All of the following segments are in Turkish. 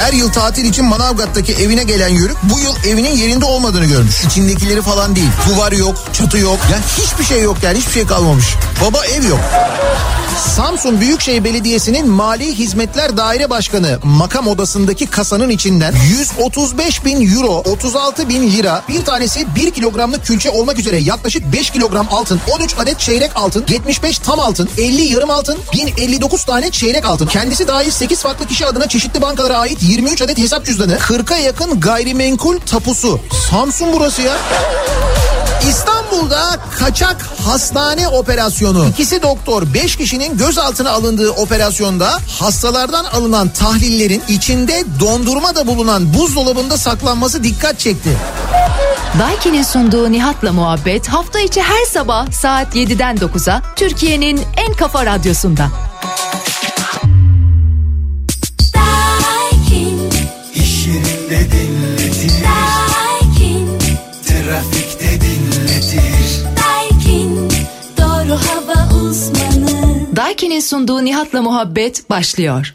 Her yıl tatil için Manavgat'taki evine gelen Yörük bu yıl evinin yerinde olmadığını görmüş. İçindekileri falan değil. Duvar yok, çatı yok. Yani hiçbir şey yok yani hiçbir şey kalmamış. Baba ev yok. Samsun Büyükşehir Belediyesi'nin Mali Hizmetler Daire Başkanı makam odasındaki kasanın içinden 135 bin euro, 36 bin lira bir tanesi 1 kilogramlık külçe olmak üzere yaklaşık 5 kilogram altın, 13 adet çeyrek altın, 75 tam altın, 50 yarım altın, 1059 tane çeyrek altın. Kendisi dahil 8 farklı kişi adına çeşitli bankalara ait 23 adet hesap cüzdanı, 40'a yakın gayrimenkul tapusu. Samsun burası ya. İstanbul'da kaçak hastane operasyonu. İkisi doktor, beş kişinin gözaltına alındığı operasyonda hastalardan alınan tahlillerin içinde dondurma da bulunan buzdolabında saklanması dikkat çekti. Daiki'nin sunduğu Nihat'la muhabbet hafta içi her sabah saat 7'den 9'a Türkiye'nin en kafa radyosunda. Daiki'nin sunduğu Nihat'la muhabbet başlıyor.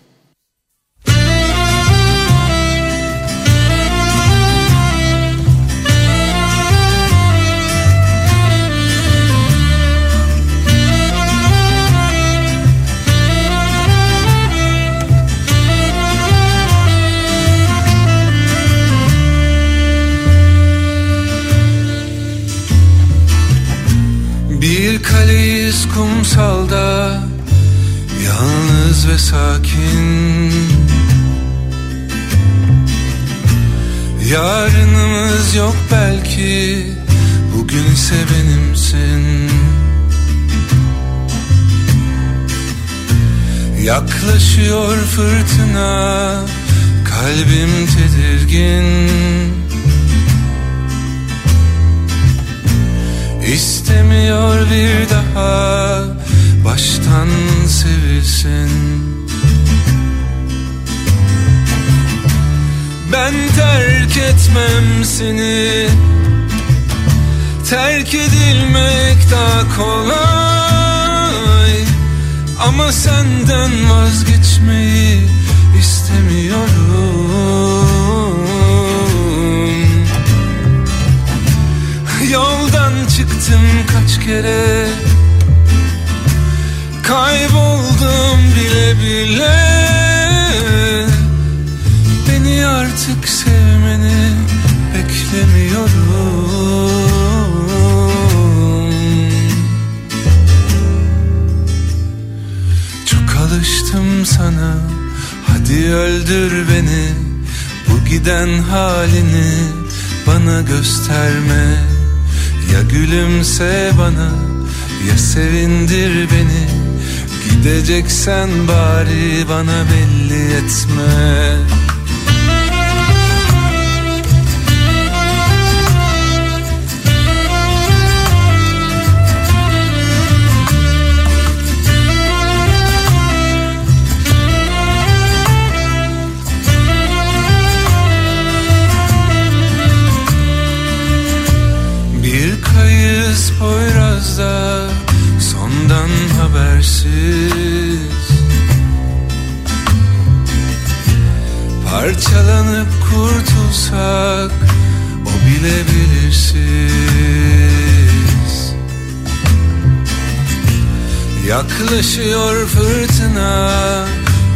Bir kaleyiz kumsalda Yalnız ve sakin. Yarınımız yok belki Bugün ise benimsin. Yaklaşıyor fırtına Kalbim tedirgin İstemiyor bir daha baştan sevilsin. Ben terk etmem seni. Terk edilmek daha kolay. Ama senden vazgeçmeyi istemiyorum. Yoldan çıktım kaç kere? Kayboldum bile bile. Beni artık sevmeni beklemiyorum. Çok alıştım sana. Hadi öldür beni. Bu giden halini bana gösterme Ya gülümse bana ya sevindir beni. Gideceksen bari bana belli etme habersiz. Parçalanıp kurtulsak o bile belirsiz Yaklaşıyor fırtına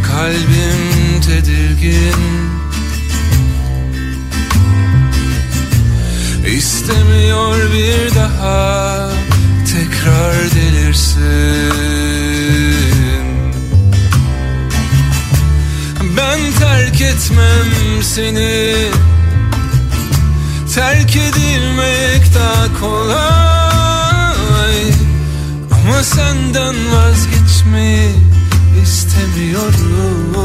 kalbim tedirgin. İstemiyor bir daha tekrar delirsin. Ben terk etmem seni. Terk edilmek daha kolay. Ama senden vazgeçmeyi istemiyorum.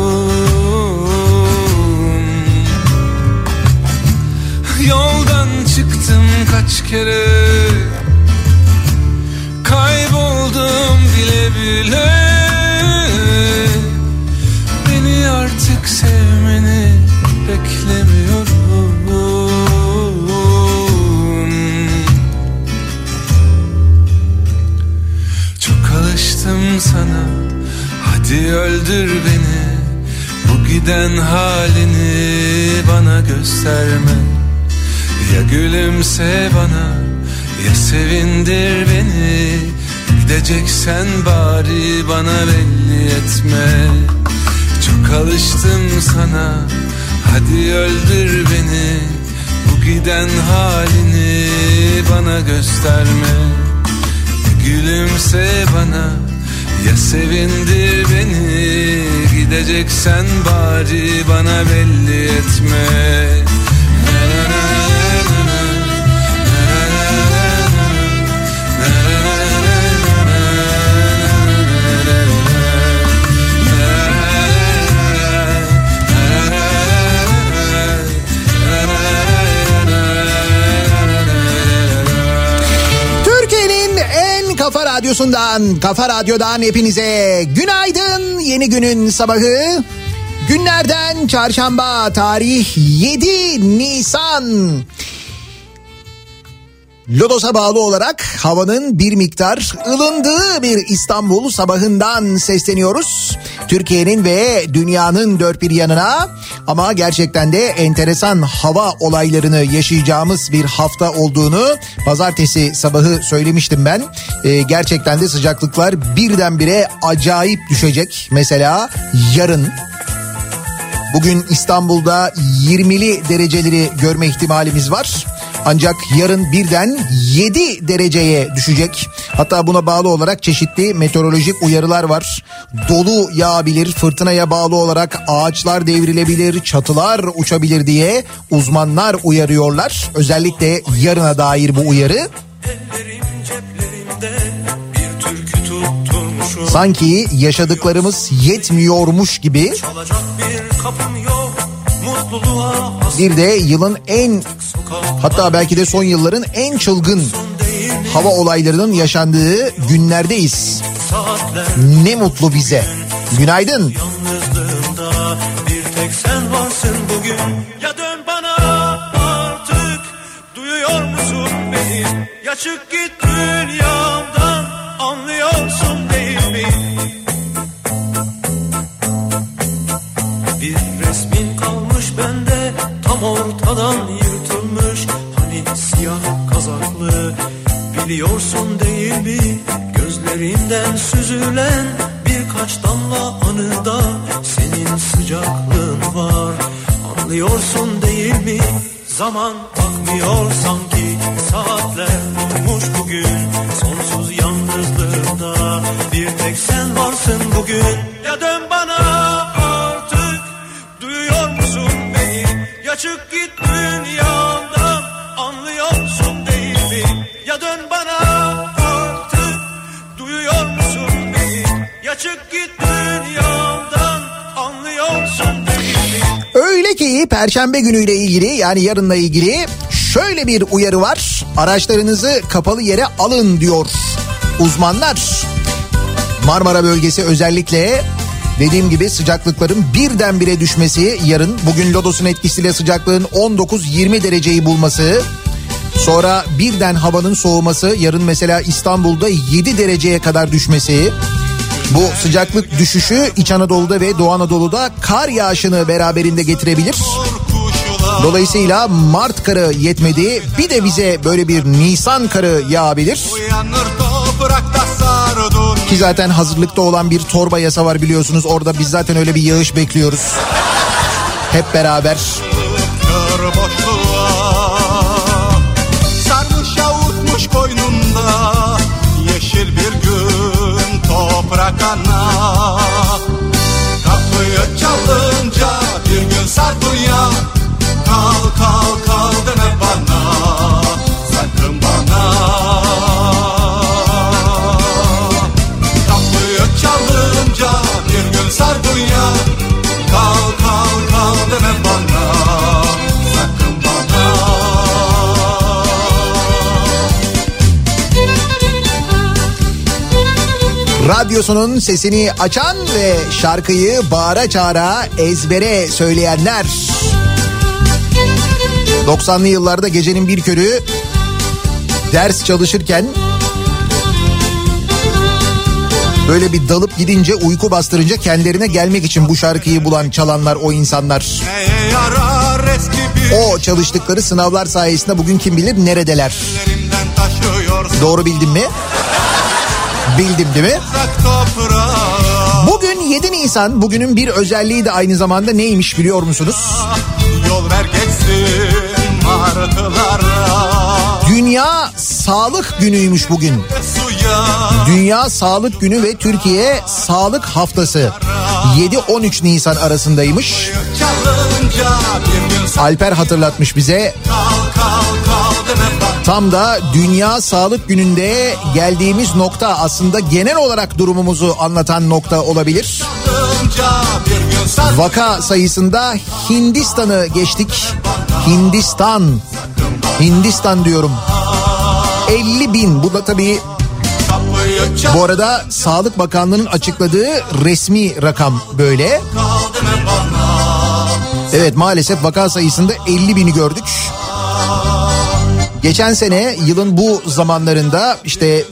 Yoldan çıktım kaç kere bile bile. Beni artık sevmeni beklemiyorum. Çok alıştım sana. Hadi öldür beni. Bu giden halini gösterme. Ya gülümse bana ya sevindir beni Gideceksen bari bana belli etme. Çok alıştım sana. Hadi öldür beni. Bu giden halini bana gösterme. Gülümse bana ya sevindir beni. Gideceksen bari bana belli etme radyosundan, kafa radyodan hepinize günaydın. Yeni günün sabahı. Günlerden çarşamba tarih 7 Nisan. Lodos'a bağlı olarak havanın bir miktar ılındığı bir İstanbul sabahından sesleniyoruz. Türkiye'nin ve dünyanın dört bir yanına ama gerçekten de enteresan hava olaylarını yaşayacağımız bir hafta olduğunu pazartesi sabahı söylemiştim ben. Ee, gerçekten de sıcaklıklar birdenbire acayip düşecek. Mesela yarın Bugün İstanbul'da 20'li dereceleri görme ihtimalimiz var. Ancak yarın birden 7 dereceye düşecek. Hatta buna bağlı olarak çeşitli meteorolojik uyarılar var. Dolu yağabilir, fırtınaya bağlı olarak ağaçlar devrilebilir, çatılar uçabilir diye uzmanlar uyarıyorlar. Özellikle yarına dair bu uyarı. Sanki yaşadıklarımız yetmiyormuş gibi Çalacak bir kapım yok mutluluğa bir de yılın en hatta belki de son yılların en çılgın hava olaylarının yaşandığı günlerdeyiz. Ne mutlu bize. Günaydın. bir tek sen varsın bugün Ya dön bana artık duyuyor musun beni Ya çık ortadan yırtılmış Hani siyah kazaklı. Biliyorsun değil mi Gözlerinden süzülen birkaç damla anıda Senin sıcaklığın var. Anlıyorsun değil mi Zaman bakmıyor sanki. Saatler durmuş bugün Sonsuz yalnızlığımda bir tek sen varsın bugün. Ya dön bana çık git dünyamdan anlıyorsun değil mi Ya dön bana artık duyuyor musun beni Ya çık git dünyamdan anlıyorsun değil mi Öyle ki perşembe günüyle ilgili yani yarınla ilgili şöyle bir uyarı var. Araçlarınızı kapalı yere alın diyor uzmanlar. Marmara bölgesi özellikle dediğim gibi sıcaklıkların birdenbire düşmesi yarın bugün lodosun etkisiyle sıcaklığın 19-20 dereceyi bulması sonra birden havanın soğuması yarın mesela İstanbul'da 7 dereceye kadar düşmesi bu sıcaklık düşüşü İç Anadolu'da ve Doğu Anadolu'da kar yağışını beraberinde getirebilir. Dolayısıyla Mart karı yetmedi. Bir de bize böyle bir Nisan karı yağabilir. Uyanır Ki zaten hazırlıkta olan bir torba yasa var biliyorsunuz. Orada biz zaten öyle bir yağış bekliyoruz. Hep beraber. Sarmış avutmuş koynunda Yeşil bir gün toprak ana Kapıyı çalınca bir gün sar dünya dünya. Kal kal kal deme bana. Sakın bana. Radyosunun sesini açan ve şarkıyı bağıra çağıra ezbere söyleyenler. 90'lı yıllarda gecenin bir körü ders çalışırken böyle bir dalıp gidince uyku bastırınca kendilerine gelmek için bu şarkıyı bulan çalanlar o insanlar. O çalıştıkları sınavlar sayesinde bugün kim bilir neredeler. Doğru bildim mi? Bildim değil mi? Bugün 7 Nisan. Bugünün bir özelliği de aynı zamanda neymiş biliyor musunuz? Yol ver geçsin martılara Dünya Sağlık Günü'ymüş bugün. Dünya Sağlık Günü ve Türkiye Sağlık Haftası 7-13 Nisan arasındaymış. Alper hatırlatmış bize. Tam da Dünya Sağlık Günü'nde geldiğimiz nokta aslında genel olarak durumumuzu anlatan nokta olabilir. Vaka sayısında Hindistan'ı geçtik. Hindistan. Hindistan diyorum. 50 bin. Bu da tabii bu arada Sağlık Bakanlığı'nın açıkladığı resmi rakam böyle. Evet maalesef vaka sayısında 50 bini gördük. Geçen sene yılın bu zamanlarında işte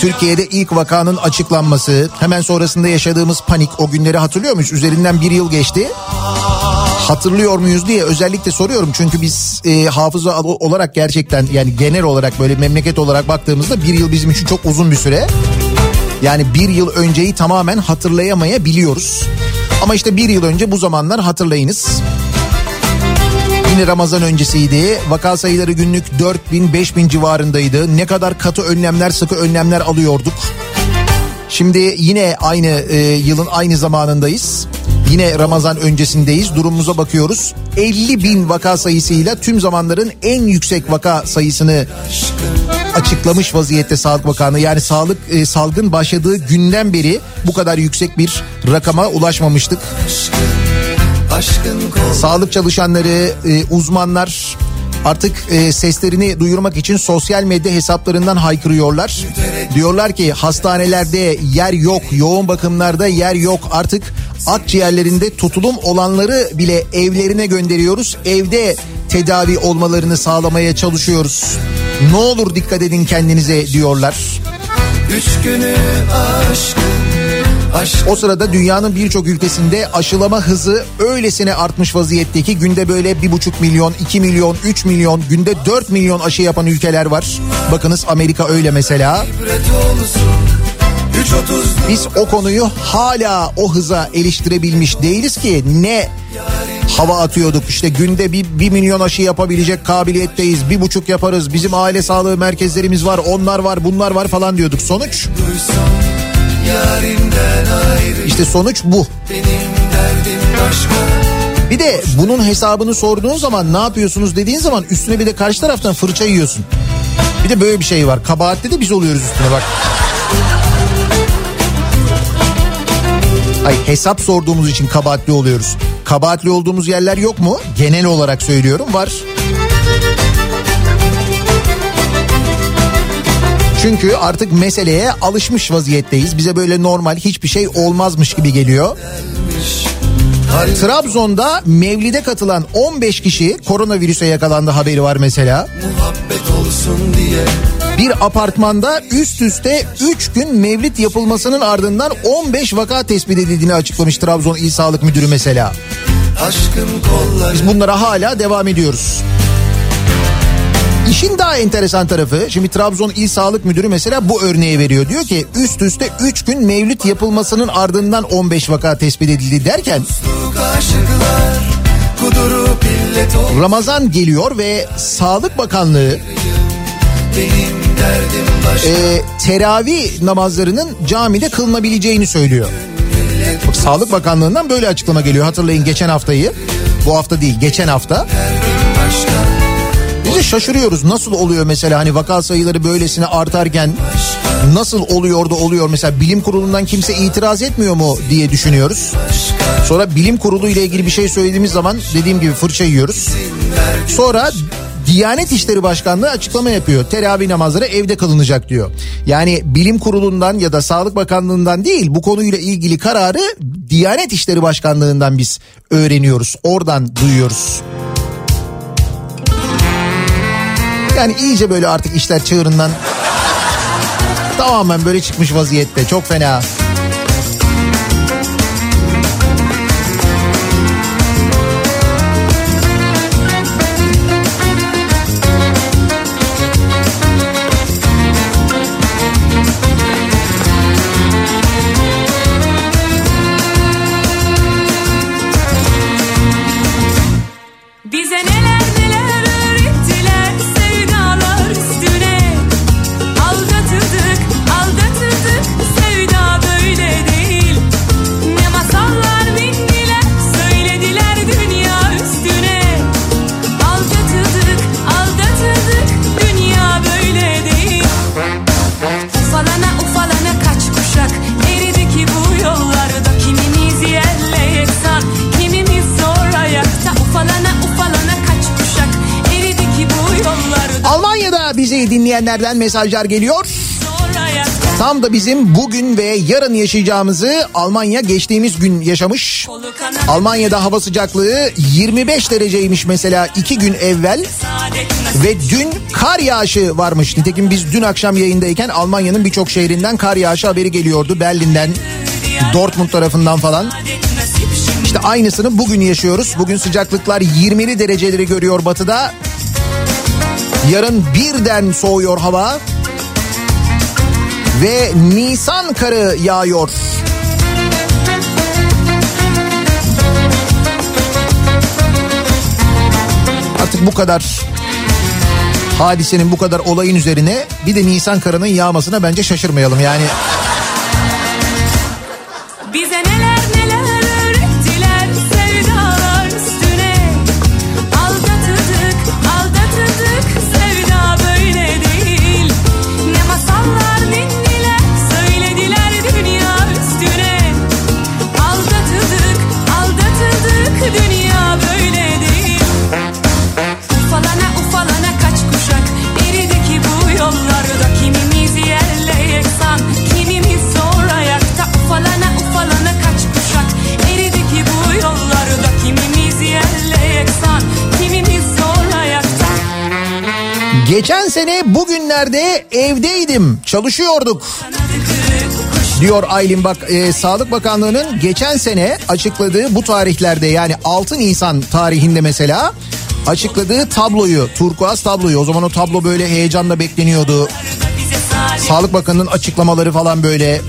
Türkiye'de ilk vakanın açıklanması, hemen sonrasında yaşadığımız panik o günleri hatırlıyor muyuz? Üzerinden bir yıl geçti. Hatırlıyor muyuz diye özellikle soruyorum çünkü biz e, hafıza olarak gerçekten yani genel olarak böyle memleket olarak baktığımızda bir yıl bizim için çok uzun bir süre. Yani bir yıl önceyi tamamen hatırlayamayabiliyoruz. Ama işte bir yıl önce bu zamanlar hatırlayınız. Yine Ramazan öncesiydi. Vaka sayıları günlük 4000 5000 civarındaydı. Ne kadar katı önlemler, sıkı önlemler alıyorduk. Şimdi yine aynı e, yılın aynı zamanındayız. Yine Ramazan öncesindeyiz. Durumumuza bakıyoruz. 50 bin vaka sayısıyla tüm zamanların en yüksek vaka sayısını açıklamış vaziyette Sağlık Bakanlığı. Yani sağlık e, salgın başladığı günden beri bu kadar yüksek bir rakama ulaşmamıştık. Sağlık çalışanları, e, uzmanlar artık e, seslerini duyurmak için sosyal medya hesaplarından haykırıyorlar. Diyorlar ki hastanelerde yer yok, yoğun bakımlarda yer yok. Artık akciğerlerinde tutulum olanları bile evlerine gönderiyoruz. Evde tedavi olmalarını sağlamaya çalışıyoruz. Ne olur dikkat edin kendinize diyorlar. Üç günü aşkın Aşk O sırada dünyanın birçok ülkesinde aşılama hızı öylesine artmış vaziyetteki günde böyle bir buçuk milyon, iki milyon, üç milyon, günde dört milyon aşı yapan ülkeler var. Bakınız Amerika öyle mesela. Biz o konuyu hala o hıza eriştirebilmiş değiliz ki. Ne hava atıyorduk? İşte günde bir, bir milyon aşı yapabilecek kabiliyetteyiz. Bir buçuk yaparız. Bizim aile sağlığı merkezlerimiz var. Onlar var bunlar var falan diyorduk. Sonuç? Duysam işte sonuç bu bir de bunun hesabını sorduğun zaman ne yapıyorsunuz dediğin zaman üstüne bir de karşı taraftan fırça yiyorsun bir de böyle bir şey var kabahatte de biz oluyoruz üstüne bak Ay hesap sorduğumuz için kabahatli oluyoruz. Kabahatli olduğumuz yerler yok mu? Genel olarak söylüyorum var. Çünkü artık meseleye alışmış vaziyetteyiz. Bize böyle normal hiçbir şey olmazmış gibi geliyor. Trabzon'da Mevlid'e katılan 15 kişi koronavirüse yakalandı haberi var mesela. Muhabbet olsun diye Bir apartmanda üst üste 3 gün mevlid yapılmasının ardından 15 vaka tespit edildiğini açıklamış Trabzon İl Sağlık Müdürü mesela. Biz bunlara hala devam ediyoruz. İşin daha enteresan tarafı şimdi Trabzon İl Sağlık Müdürü mesela bu örneği veriyor. Diyor ki üst üste 3 gün mevlüt yapılmasının ardından 15 vaka tespit edildi derken Ramazan geliyor ve Sağlık Bakanlığı e, teravih namazlarının camide kılınabileceğini söylüyor. Bak, Sağlık Bakanlığı'ndan böyle açıklama geliyor. Hatırlayın geçen haftayı. Bu hafta değil geçen hafta. De şaşırıyoruz nasıl oluyor mesela hani vaka sayıları böylesine artarken nasıl oluyor da oluyor mesela bilim kurulundan kimse itiraz etmiyor mu diye düşünüyoruz. Sonra bilim kurulu ile ilgili bir şey söylediğimiz zaman dediğim gibi fırça yiyoruz. Sonra Diyanet İşleri Başkanlığı açıklama yapıyor. Teravih namazları evde kılınacak diyor. Yani bilim kurulundan ya da Sağlık Bakanlığı'ndan değil bu konuyla ilgili kararı Diyanet İşleri Başkanlığı'ndan biz öğreniyoruz. Oradan duyuyoruz. Yani iyice böyle artık işler çığırından tamamen böyle çıkmış vaziyette. Çok fena. Bize dinleyenlerden mesajlar geliyor. Tam da bizim bugün ve yarın yaşayacağımızı Almanya geçtiğimiz gün yaşamış. Almanya'da hava sıcaklığı 25 dereceymiş mesela iki gün evvel ve dün kar yağışı varmış. Nitekim biz dün akşam yayındayken Almanya'nın birçok şehrinden kar yağışı haberi geliyordu. Berlin'den, Dortmund tarafından falan. İşte aynısını bugün yaşıyoruz. Bugün sıcaklıklar 20'li dereceleri görüyor batıda. Yarın birden soğuyor hava. Ve Nisan karı yağıyor. Artık bu kadar hadisenin bu kadar olayın üzerine bir de Nisan karının yağmasına bence şaşırmayalım. Yani geçen sene bugünlerde evdeydim çalışıyorduk. Diyor Aylin bak e, Sağlık Bakanlığı'nın geçen sene açıkladığı bu tarihlerde yani 6 Nisan tarihinde mesela açıkladığı tabloyu turkuaz tabloyu o zaman o tablo böyle heyecanla bekleniyordu. Sağlık Bakanı'nın açıklamaları falan böyle.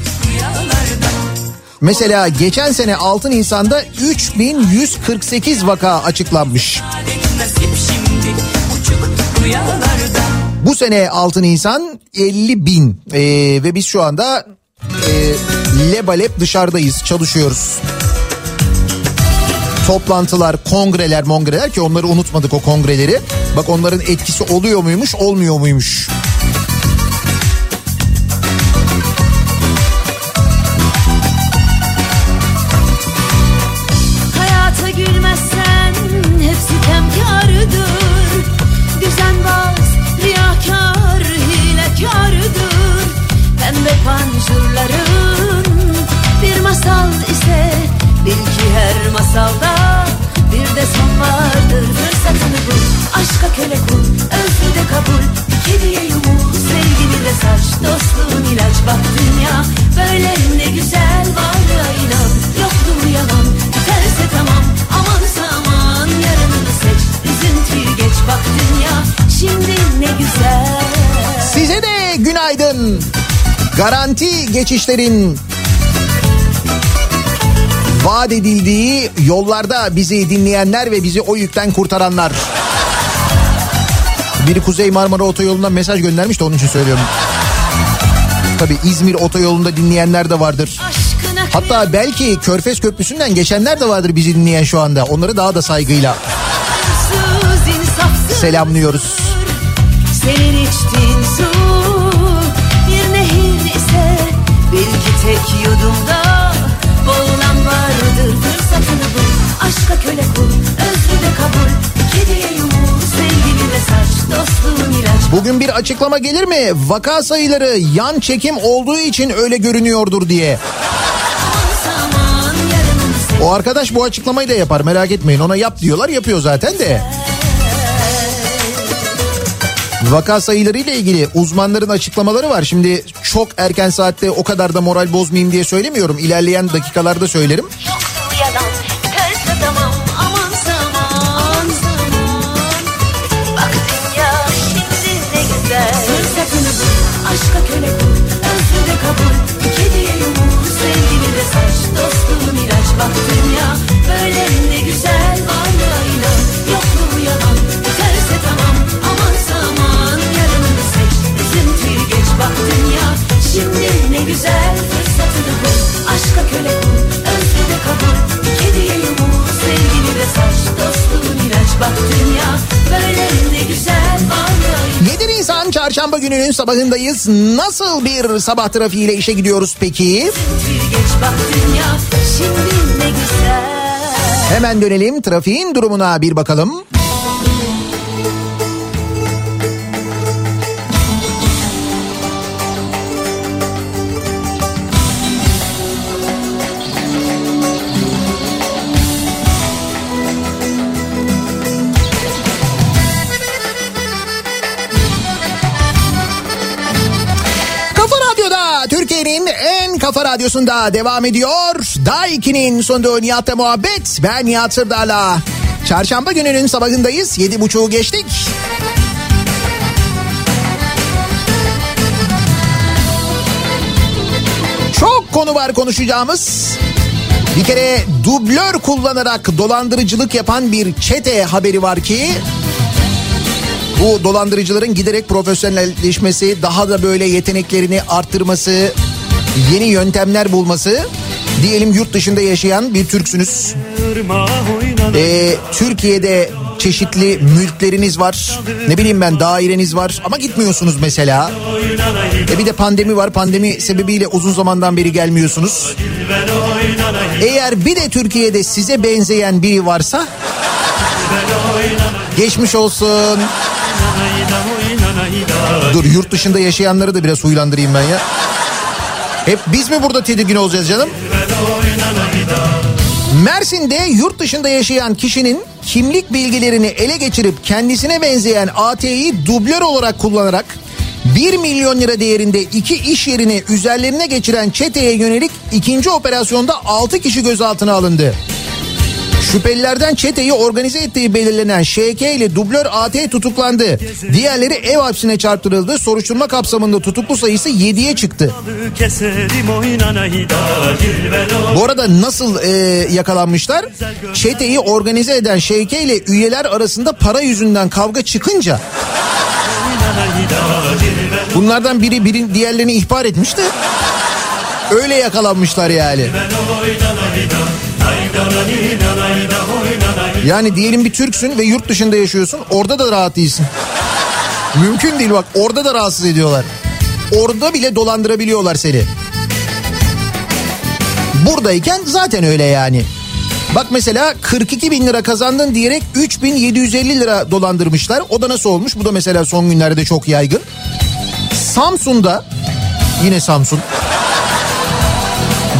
Mesela geçen sene 6 Nisan'da 3148 vaka açıklanmış. Saadet Bu sene 6 Nisan 50 bin Ee, ve biz şu anda e, lebalep dışarıdayız çalışıyoruz. Toplantılar, kongreler, mongreler ki onları unutmadık o kongreleri. Bak onların etkisi oluyor muymuş, olmuyor muymuş? Köle kul, özrü de kabul. Kediye yumul, sevgini de saç, dostluğun ilaç. Bak dünya böyle ne güzel. Varlığa inan. Yokluğu yalan, biterse tamam. Aman aman yarınını seç. Üzüntüyü geç. Bak dünya Şimdi ne güzel. Size de günaydın. Garanti geçişlerin vaat edildiği yollarda bizi dinleyenler ve bizi o yükten kurtaranlar. Biri Kuzey Marmara Otoyolu'ndan mesaj göndermiş de onun için söylüyorum. Tabii İzmir Otoyolu'nda dinleyenler de vardır. Hatta belki Körfez Köprüsü'nden geçenler de vardır bizi dinleyen şu anda. Onları daha da saygıyla selamlıyoruz. Senin içtiğin su bir nehir ise Bil ki tek yudumda boğulan vardır Fırsatını bul, aşka köle Bugün bir açıklama gelir mi? Vaka sayıları yan çekim olduğu için öyle görünüyordur diye. O arkadaş bu açıklamayı da yapar merak etmeyin. Ona yap diyorlar yapıyor zaten de. Vaka sayıları ile ilgili uzmanların açıklamaları var. Şimdi çok erken saatte o kadar da moral bozmayayım diye söylemiyorum. İlerleyen dakikalarda söylerim. Çarşamba gününün sabahındayız. Nasıl bir sabah trafiğiyle işe gidiyoruz peki? Dünya Hemen dönelim trafiğin durumuna bir bakalım. Kafa radyosunda devam ediyor. Daiki'nin sunduğu Nihat'la muhabbet. Ben Nihat Sırdar'la. Çarşamba gününün sabahındayız. Yedi buçuğu geçtik. Çok konu var konuşacağımız. Bir kere dublör kullanarak dolandırıcılık yapan bir çete haberi var ki bu dolandırıcıların giderek profesyonelleşmesi, daha da böyle yeteneklerini arttırması, yeni yöntemler bulması. Diyelim yurt dışında yaşayan bir Türksünüz. Ee, Türkiye'de çeşitli mülkleriniz var. Ne bileyim ben daireniz var ama gitmiyorsunuz mesela. E bir de pandemi var. Pandemi sebebiyle uzun zamandan beri gelmiyorsunuz. Eğer bir de Türkiye'de size benzeyen biri varsa geçmiş olsun. Dur yurt dışında yaşayanları da biraz huylandırayım ben ya. Hep biz mi burada tedirgin olacağız canım? Mersin'de yurt dışında yaşayan kişinin kimlik bilgilerini ele geçirip kendisine benzeyen AT'yi dublör olarak kullanarak 1 milyon lira değerinde iki iş yerini üzerlerine geçiren çeteye yönelik ikinci operasyonda 6 kişi gözaltına alındı. Şüphelilerden çeteyi organize ettiği belirlenen ŞK ile dublör AT tutuklandı. Diğerleri ev hapsine çarptırıldı. Soruşturma kapsamında tutuklu sayısı 7'ye çıktı. Bu arada nasıl e, yakalanmışlar? Çeteyi organize eden ŞK ile üyeler arasında para yüzünden kavga çıkınca bunlardan biri birin diğerlerini ihbar etmişti. Öyle yakalanmışlar yani. Yani diyelim bir Türksün ve yurt dışında yaşıyorsun orada da rahat değilsin. Mümkün değil bak orada da rahatsız ediyorlar. Orada bile dolandırabiliyorlar seni. Buradayken zaten öyle yani. Bak mesela 42 bin lira kazandın diyerek 3750 lira dolandırmışlar. O da nasıl olmuş? Bu da mesela son günlerde çok yaygın. Samsun'da yine Samsun.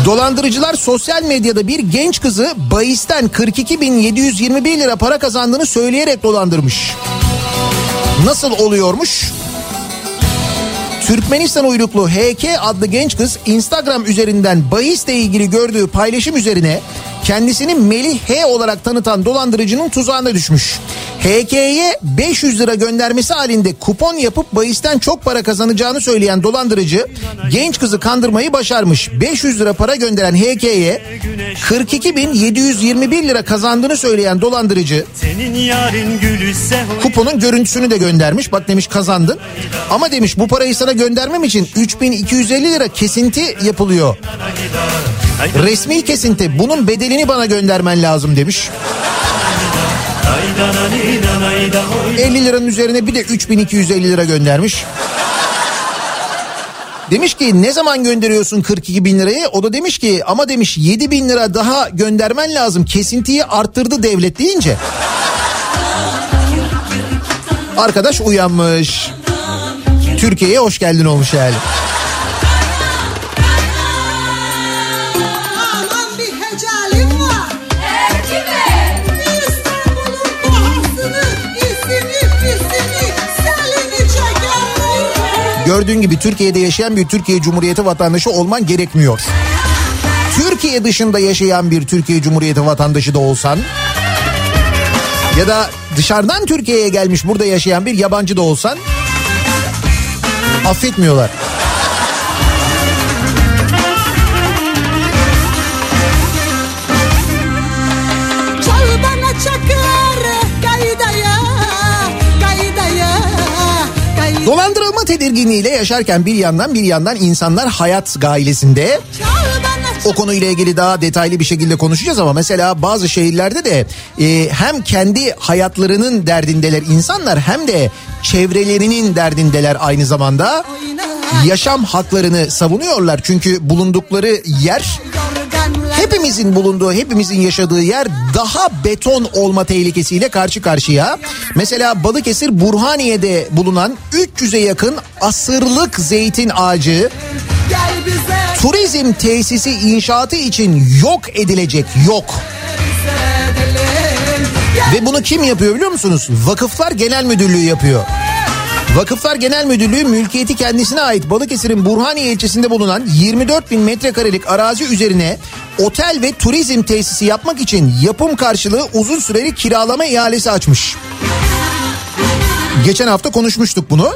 Dolandırıcılar sosyal medyada bir genç kızı bahisten 42.721 lira para kazandığını söyleyerek dolandırmış. Nasıl oluyormuş? Türkmenistan uyruklu HK adlı genç kız Instagram üzerinden bahisle ilgili gördüğü paylaşım üzerine kendisini Melih H olarak tanıtan dolandırıcının tuzağına düşmüş. HK'ye 500 lira göndermesi halinde kupon yapıp bahisten çok para kazanacağını söyleyen dolandırıcı genç kızı kandırmayı başarmış. 500 lira para gönderen HK'ye 42.721 lira kazandığını söyleyen dolandırıcı kuponun görüntüsünü de göndermiş. Bak demiş kazandın. Ama demiş bu parayı sana göndermem için 3250 lira kesinti yapılıyor. Resmi kesinti. Bunun bedelini bana göndermen lazım demiş. 50 liranın üzerine bir de 3250 lira göndermiş. Demiş ki ne zaman gönderiyorsun 42 bin lirayı? O da demiş ki ama demiş 7 bin lira daha göndermen lazım. Kesintiyi arttırdı devlet deyince. Arkadaş uyanmış. Türkiye'ye hoş geldin olmuş yani. Gördüğün gibi Türkiye'de yaşayan bir Türkiye Cumhuriyeti vatandaşı olman gerekmiyor. Türkiye dışında yaşayan bir Türkiye Cumhuriyeti vatandaşı da olsan ya da dışarıdan Türkiye'ye gelmiş burada yaşayan bir yabancı da olsan affetmiyorlar. Dolandırılma tedirginliğiyle yaşarken bir yandan bir yandan insanlar hayat gailesinde O konuyla ilgili daha detaylı bir şekilde konuşacağız ama mesela bazı şehirlerde de e, hem kendi hayatlarının derdindeler insanlar hem de çevrelerinin derdindeler aynı zamanda. Yaşam haklarını savunuyorlar çünkü bulundukları yer hepimizin bulunduğu, hepimizin yaşadığı yer daha beton olma tehlikesiyle karşı karşıya. Mesela Balıkesir Burhaniye'de bulunan 300'e yakın asırlık zeytin ağacı turizm tesisi inşaatı için yok edilecek yok. Ve bunu kim yapıyor biliyor musunuz? Vakıflar Genel Müdürlüğü yapıyor. Vakıflar Genel Müdürlüğü mülkiyeti kendisine ait Balıkesir'in Burhaniye ilçesinde bulunan 24 bin metrekarelik arazi üzerine otel ve turizm tesisi yapmak için yapım karşılığı uzun süreli kiralama ihalesi açmış. Geçen hafta konuşmuştuk bunu.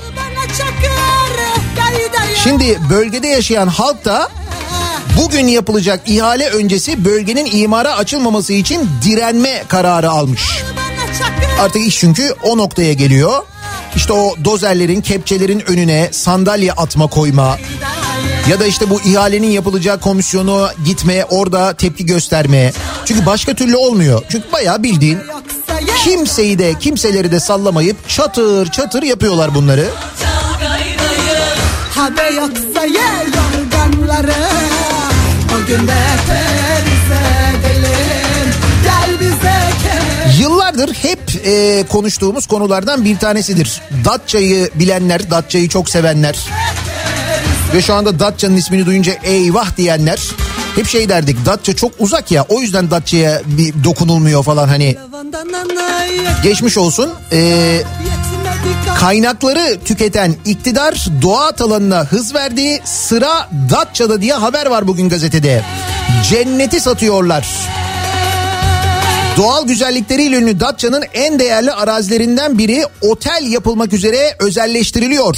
Şimdi bölgede yaşayan halk da bugün yapılacak ihale öncesi bölgenin imara açılmaması için direnme kararı almış. Artık iş çünkü o noktaya geliyor. İşte o dozerlerin, kepçelerin önüne sandalye atma koyma ya da işte bu ihalenin yapılacağı komisyonu gitmeye orada tepki göstermeye. Çünkü başka türlü olmuyor. Çünkü bayağı bildiğin kimseyi de kimseleri de sallamayıp çatır çatır yapıyorlar bunları. Habe yoksa ye yorganları Bugün de perize edelim Gel bize Yıllardır hep e, konuştuğumuz konulardan bir tanesidir. Datça'yı bilenler, Datça'yı çok sevenler ve şu anda Datça'nın ismini duyunca eyvah diyenler hep şey derdik Datça çok uzak ya o yüzden Datça'ya bir dokunulmuyor falan hani geçmiş olsun. Ee, kaynakları tüketen iktidar doğa alanına hız verdiği sıra Datça'da diye haber var bugün gazetede. Cenneti satıyorlar. Doğal güzellikleriyle ünlü Datça'nın en değerli arazilerinden biri otel yapılmak üzere özelleştiriliyor.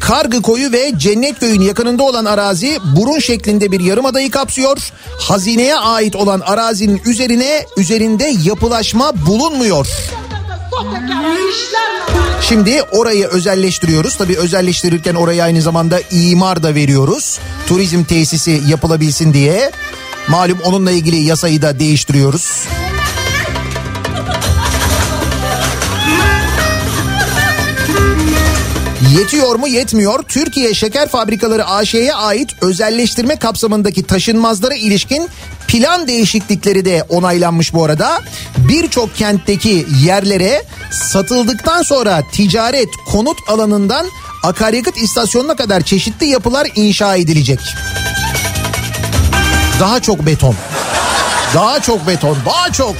Kargı Koyu ve Cennet Köy'ün yakınında olan arazi burun şeklinde bir yarımadayı kapsıyor. Hazineye ait olan arazinin üzerine üzerinde yapılaşma bulunmuyor. Şimdi orayı özelleştiriyoruz. Tabii özelleştirirken oraya aynı zamanda imar da veriyoruz. Turizm tesisi yapılabilsin diye. Malum onunla ilgili yasayı da değiştiriyoruz. Yetiyor mu yetmiyor. Türkiye Şeker Fabrikaları AŞ'ye ait özelleştirme kapsamındaki taşınmazlara ilişkin plan değişiklikleri de onaylanmış bu arada. Birçok kentteki yerlere satıldıktan sonra ticaret konut alanından akaryakıt istasyonuna kadar çeşitli yapılar inşa edilecek. Daha çok beton. Daha çok beton, daha çok.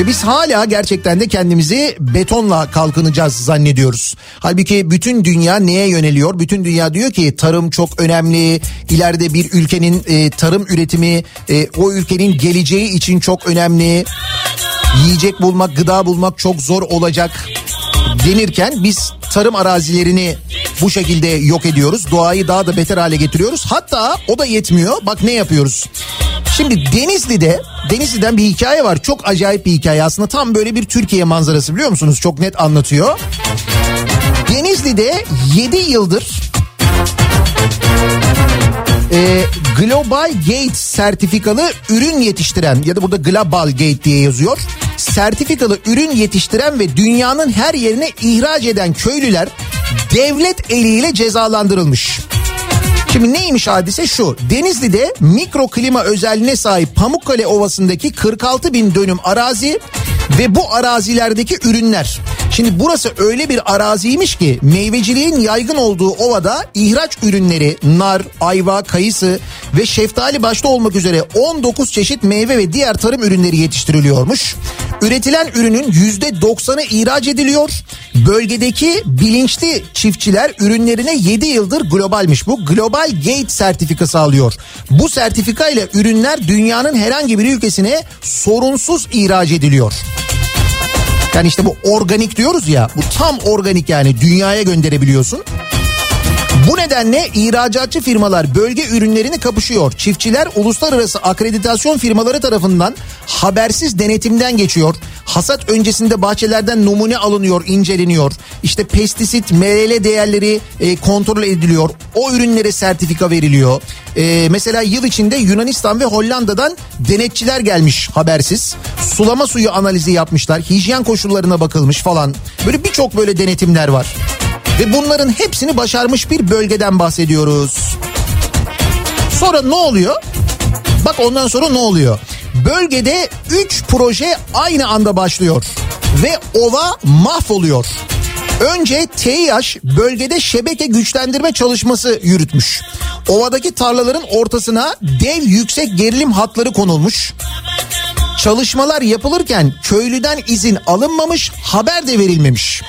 Ve biz hala gerçekten de kendimizi betonla kalkınacağız zannediyoruz. Halbuki bütün dünya neye yöneliyor? Bütün dünya diyor ki tarım çok önemli. İleride bir ülkenin e, tarım üretimi e, o ülkenin geleceği için çok önemli. Yiyecek bulmak, gıda bulmak çok zor olacak denirken biz tarım arazilerini bu şekilde yok ediyoruz. Doğayı daha da beter hale getiriyoruz. Hatta o da yetmiyor. Bak ne yapıyoruz. Şimdi Denizli'de Denizli'den bir hikaye var. Çok acayip bir hikaye aslında. Tam böyle bir Türkiye manzarası biliyor musunuz? Çok net anlatıyor. Denizli'de 7 yıldır e, Global Gate sertifikalı ürün yetiştiren ya da burada Global Gate diye yazıyor. Sertifikalı ürün yetiştiren ve dünyanın her yerine ihraç eden köylüler devlet eliyle cezalandırılmış. Şimdi neymiş hadise şu. Denizli'de mikro klima özelliğine sahip Pamukkale Ovası'ndaki 46 bin dönüm arazi ve bu arazilerdeki ürünler. Şimdi burası öyle bir araziymiş ki meyveciliğin yaygın olduğu ovada ihraç ürünleri nar, ayva, kayısı ve şeftali başta olmak üzere 19 çeşit meyve ve diğer tarım ürünleri yetiştiriliyormuş. Üretilen ürünün %90'ı ihraç ediliyor. Bölgedeki bilinçli çiftçiler ürünlerine 7 yıldır globalmiş bu. Global Gate sertifikası alıyor. Bu sertifika ile ürünler dünyanın herhangi bir ülkesine sorunsuz ihraç ediliyor. Yani işte bu organik diyoruz ya bu tam organik yani dünyaya gönderebiliyorsun. Bu nedenle ihracatçı firmalar bölge ürünlerini kapışıyor. Çiftçiler uluslararası akreditasyon firmaları tarafından habersiz denetimden geçiyor. Hasat öncesinde bahçelerden numune alınıyor, inceleniyor. İşte pestisit, MRL değerleri e, kontrol ediliyor. O ürünlere sertifika veriliyor. E, mesela yıl içinde Yunanistan ve Hollanda'dan denetçiler gelmiş habersiz. Sulama suyu analizi yapmışlar. Hijyen koşullarına bakılmış falan. Böyle birçok böyle denetimler var. Ve bunların hepsini başarmış bir bölgeden bahsediyoruz. Sonra ne oluyor? Bak ondan sonra ne oluyor? Bölgede 3 proje aynı anda başlıyor ve ova mahvoluyor. Önce TİH bölgede şebeke güçlendirme çalışması yürütmüş. Ovadaki tarlaların ortasına dev yüksek gerilim hatları konulmuş. Çalışmalar yapılırken köylüden izin alınmamış, haber de verilmemiş.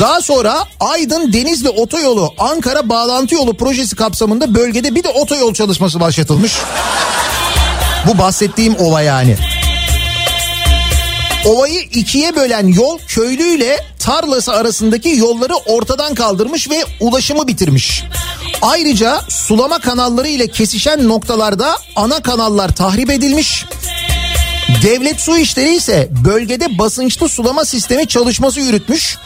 Daha sonra Aydın Denizli Otoyolu Ankara Bağlantı Yolu projesi kapsamında bölgede bir de otoyol çalışması başlatılmış. Bu bahsettiğim ova yani. Ovayı ikiye bölen yol köylüyle tarlası arasındaki yolları ortadan kaldırmış ve ulaşımı bitirmiş. Ayrıca sulama kanalları ile kesişen noktalarda ana kanallar tahrip edilmiş. Devlet Su İşleri ise bölgede basınçlı sulama sistemi çalışması yürütmüş.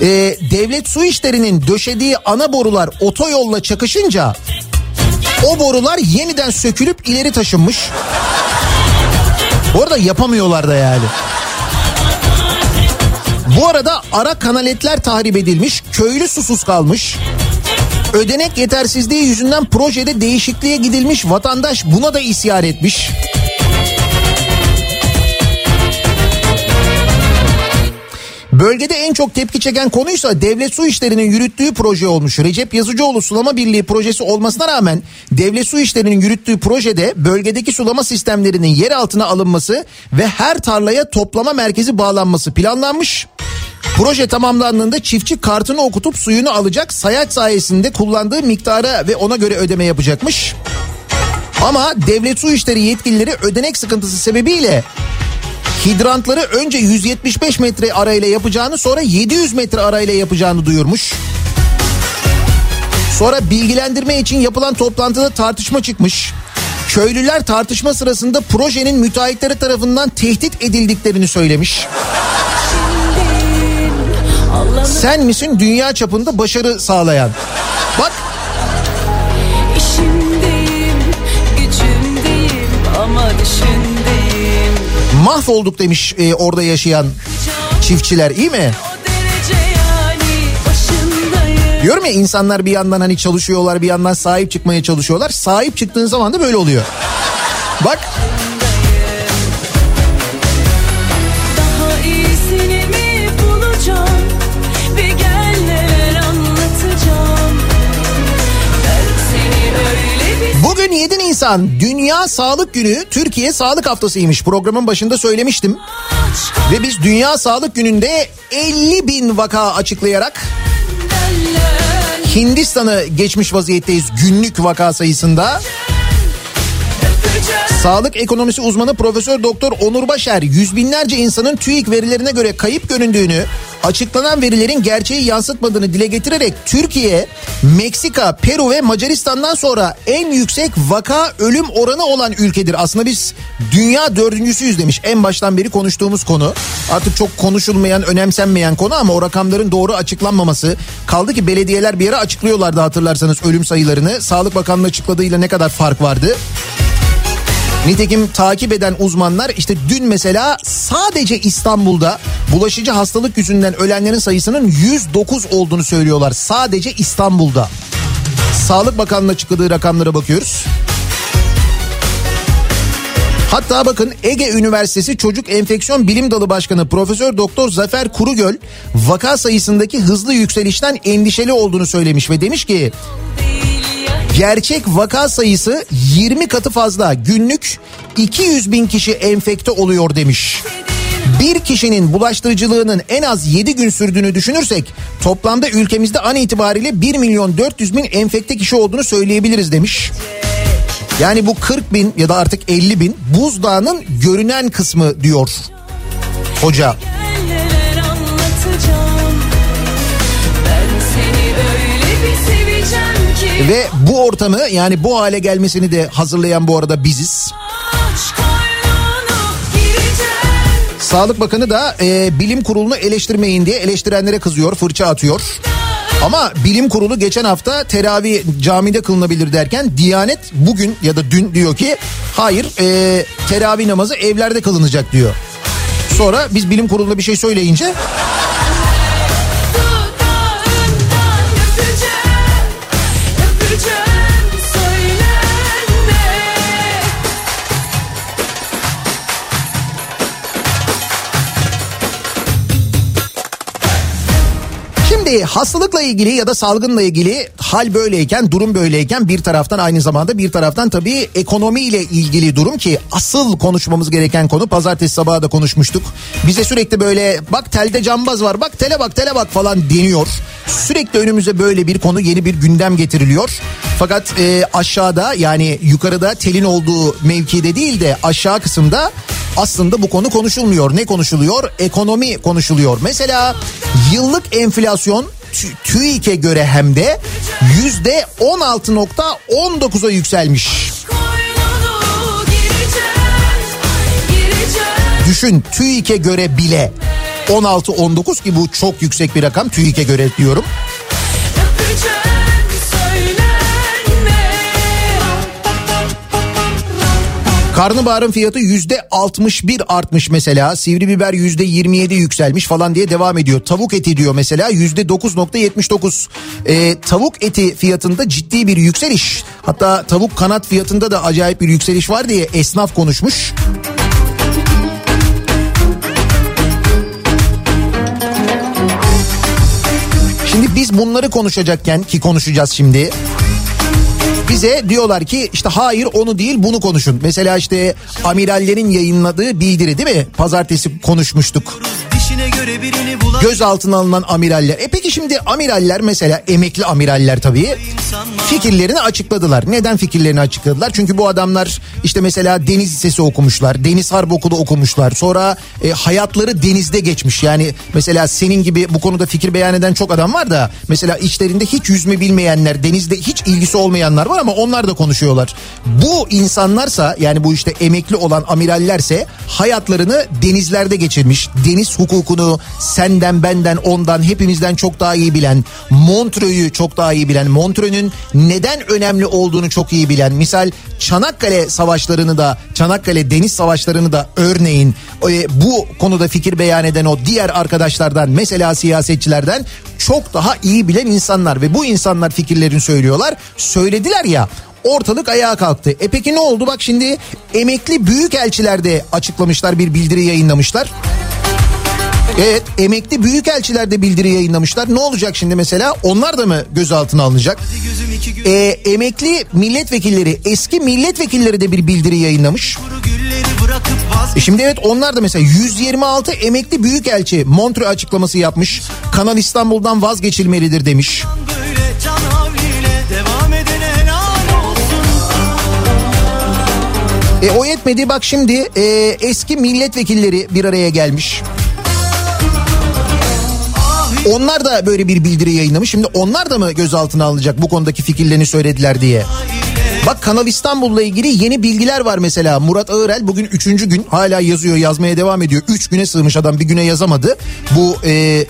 Ee, devlet Su İşleri'nin döşediği ana borular otoyolla çakışınca o borular yeniden sökülüp ileri taşınmış. Bu arada yapamıyorlar da yani. Bu arada ara kanaletler tahrip edilmiş, köylü susuz kalmış. Ödenek yetersizliği yüzünden projede değişikliğe gidilmiş, vatandaş buna da isyan etmiş. Bölgede en çok tepki çeken konuysa devlet su işlerinin yürüttüğü proje olmuş. Recep Yazıcıoğlu Sulama Birliği projesi olmasına rağmen devlet su işlerinin yürüttüğü projede bölgedeki sulama sistemlerinin yer altına alınması ve her tarlaya toplama merkezi bağlanması planlanmış. Proje tamamlandığında çiftçi kartını okutup suyunu alacak sayaç sayesinde kullandığı miktara ve ona göre ödeme yapacakmış. Ama devlet su işleri yetkilileri ödenek sıkıntısı sebebiyle hidrantları önce 175 metre arayla yapacağını sonra 700 metre arayla yapacağını duyurmuş. Sonra bilgilendirme için yapılan toplantıda tartışma çıkmış. Köylüler tartışma sırasında projenin müteahhitleri tarafından tehdit edildiklerini söylemiş. Sen misin dünya çapında başarı sağlayan? Bak ama düşündeyim mahvolduk demiş e, orada yaşayan çiftçiler iyi mi? Yani Diyorum ya insanlar bir yandan hani çalışıyorlar bir yandan sahip çıkmaya çalışıyorlar. Sahip çıktığın zaman da böyle oluyor. Bak 27 Nisan Dünya Sağlık Günü Türkiye Sağlık Haftasıymış. Programın başında söylemiştim. Ve biz Dünya Sağlık Günü'nde 50 bin vaka açıklayarak Hindistan'ı geçmiş vaziyetteyiz günlük vaka sayısında. Sağlık ekonomisi uzmanı Profesör Doktor Onur Başer yüz binlerce insanın TÜİK verilerine göre kayıp göründüğünü, açıklanan verilerin gerçeği yansıtmadığını dile getirerek Türkiye, Meksika, Peru ve Macaristan'dan sonra en yüksek vaka ölüm oranı olan ülkedir. Aslında biz dünya dördüncüsüyüz demiş en baştan beri konuştuğumuz konu. Artık çok konuşulmayan, önemsenmeyen konu ama o rakamların doğru açıklanmaması. Kaldı ki belediyeler bir yere açıklıyorlardı hatırlarsanız ölüm sayılarını. Sağlık Bakanlığı açıkladığıyla ne kadar fark vardı? Nitekim takip eden uzmanlar işte dün mesela sadece İstanbul'da bulaşıcı hastalık yüzünden ölenlerin sayısının 109 olduğunu söylüyorlar. Sadece İstanbul'da. Sağlık Bakanlığı açıkladığı rakamlara bakıyoruz. Hatta bakın Ege Üniversitesi Çocuk Enfeksiyon Bilim Dalı Başkanı Profesör Doktor Zafer Kurugöl vaka sayısındaki hızlı yükselişten endişeli olduğunu söylemiş ve demiş ki Gerçek vaka sayısı 20 katı fazla. Günlük 200 bin kişi enfekte oluyor demiş. Bir kişinin bulaştırıcılığının en az 7 gün sürdüğünü düşünürsek toplamda ülkemizde an itibariyle 1 milyon 400 bin enfekte kişi olduğunu söyleyebiliriz demiş. Yani bu 40 bin ya da artık 50 bin buzdağının görünen kısmı diyor hoca. Ve bu ortamı yani bu hale gelmesini de hazırlayan bu arada biziz. Sağlık Bakanı da e, bilim kurulunu eleştirmeyin diye eleştirenlere kızıyor, fırça atıyor. Ama bilim kurulu geçen hafta teravih camide kılınabilir derken Diyanet bugün ya da dün diyor ki hayır e, teravih namazı evlerde kılınacak diyor. Sonra biz bilim kuruluna bir şey söyleyince Şimdi hastalıkla ilgili ya da salgınla ilgili hal böyleyken durum böyleyken bir taraftan aynı zamanda bir taraftan tabii ekonomiyle ilgili durum ki asıl konuşmamız gereken konu pazartesi sabahı da konuşmuştuk. Bize sürekli böyle bak telde cambaz var bak tele bak tele bak falan deniyor. Sürekli önümüze böyle bir konu yeni bir gündem getiriliyor. Fakat e, aşağıda yani yukarıda telin olduğu mevkide değil de aşağı kısımda aslında bu konu konuşulmuyor. Ne konuşuluyor? Ekonomi konuşuluyor. Mesela yıllık enflasyon Tü- TÜİK'e göre hem de yüzde 16.19'a yükselmiş. Düşün TÜİK'e göre bile 16-19 ki bu çok yüksek bir rakam TÜİK'e göre diyorum. Karnabaharın fiyatı yüzde 61 artmış mesela. Sivri biber yüzde 27 yükselmiş falan diye devam ediyor. Tavuk eti diyor mesela yüzde 9.79. Ee, tavuk eti fiyatında ciddi bir yükseliş. Hatta tavuk kanat fiyatında da acayip bir yükseliş var diye esnaf konuşmuş. Şimdi biz bunları konuşacakken ki konuşacağız şimdi. Bize diyorlar ki işte hayır onu değil bunu konuşun. Mesela işte amirallerin yayınladığı bildiri değil mi? Pazartesi konuşmuştuk. Gözaltına alınan amiraller. E peki şimdi amiraller mesela emekli amiraller tabii fikirlerini açıkladılar. Neden fikirlerini açıkladılar? Çünkü bu adamlar işte mesela deniz lisesi okumuşlar. Deniz Harp Okulu okumuşlar. Sonra e, hayatları denizde geçmiş. Yani mesela senin gibi bu konuda fikir beyan eden çok adam var da mesela içlerinde hiç yüzme bilmeyenler, denizde hiç ilgisi olmayanlar var ama onlar da konuşuyorlar. Bu insanlarsa yani bu işte emekli olan amirallerse hayatlarını denizlerde geçirmiş. Deniz hukukunu senden benden ondan hepimizden çok daha iyi bilen, Montreux'u çok daha iyi bilen, Montreux'un neden önemli olduğunu çok iyi bilen. Misal Çanakkale savaşlarını da Çanakkale deniz savaşlarını da örneğin e, bu konuda fikir beyan eden o diğer arkadaşlardan mesela siyasetçilerden çok daha iyi bilen insanlar ve bu insanlar fikirlerini söylüyorlar. Söylediler ya ortalık ayağa kalktı. E peki ne oldu? Bak şimdi emekli büyükelçiler de açıklamışlar bir bildiri yayınlamışlar. Evet emekli büyükelçiler de bildiri yayınlamışlar. Ne olacak şimdi mesela? Onlar da mı gözaltına alınacak? Ee, emekli milletvekilleri, eski milletvekilleri de bir bildiri yayınlamış. E şimdi evet onlar da mesela 126 emekli büyükelçi Montreux açıklaması yapmış. Kanal İstanbul'dan vazgeçilmelidir demiş. E o yetmedi bak şimdi e, eski milletvekilleri bir araya gelmiş. Onlar da böyle bir bildiri yayınlamış. Şimdi onlar da mı gözaltına alınacak bu konudaki fikirlerini söylediler diye. Bak Kanal İstanbul'la ilgili yeni bilgiler var mesela. Murat Ağırel bugün üçüncü gün hala yazıyor yazmaya devam ediyor. Üç güne sığmış adam bir güne yazamadı. Bu e,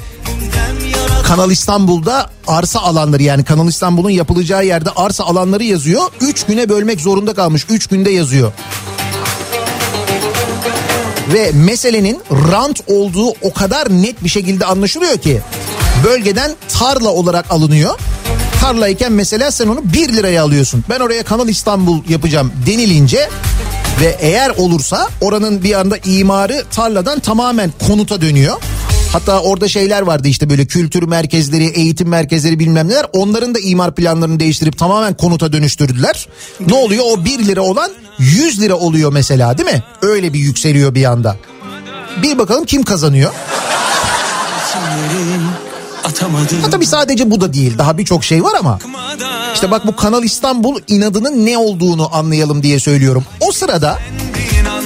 Kanal İstanbul'da arsa alanları yani Kanal İstanbul'un yapılacağı yerde arsa alanları yazıyor. Üç güne bölmek zorunda kalmış. Üç günde yazıyor. Ve meselenin rant olduğu o kadar net bir şekilde anlaşılıyor ki bölgeden tarla olarak alınıyor. Tarlayken mesela sen onu 1 liraya alıyorsun. Ben oraya Kanal İstanbul yapacağım denilince ve eğer olursa oranın bir anda imarı tarladan tamamen konuta dönüyor. Hatta orada şeyler vardı işte böyle kültür merkezleri, eğitim merkezleri bilmem neler. Onların da imar planlarını değiştirip tamamen konuta dönüştürdüler. Ne oluyor? O 1 lira olan 100 lira oluyor mesela değil mi? Öyle bir yükseliyor bir anda. Bir bakalım kim kazanıyor? Atamadım. Ha tabii sadece bu da değil. Daha birçok şey var ama. İşte bak bu Kanal İstanbul inadının ne olduğunu anlayalım diye söylüyorum. O sırada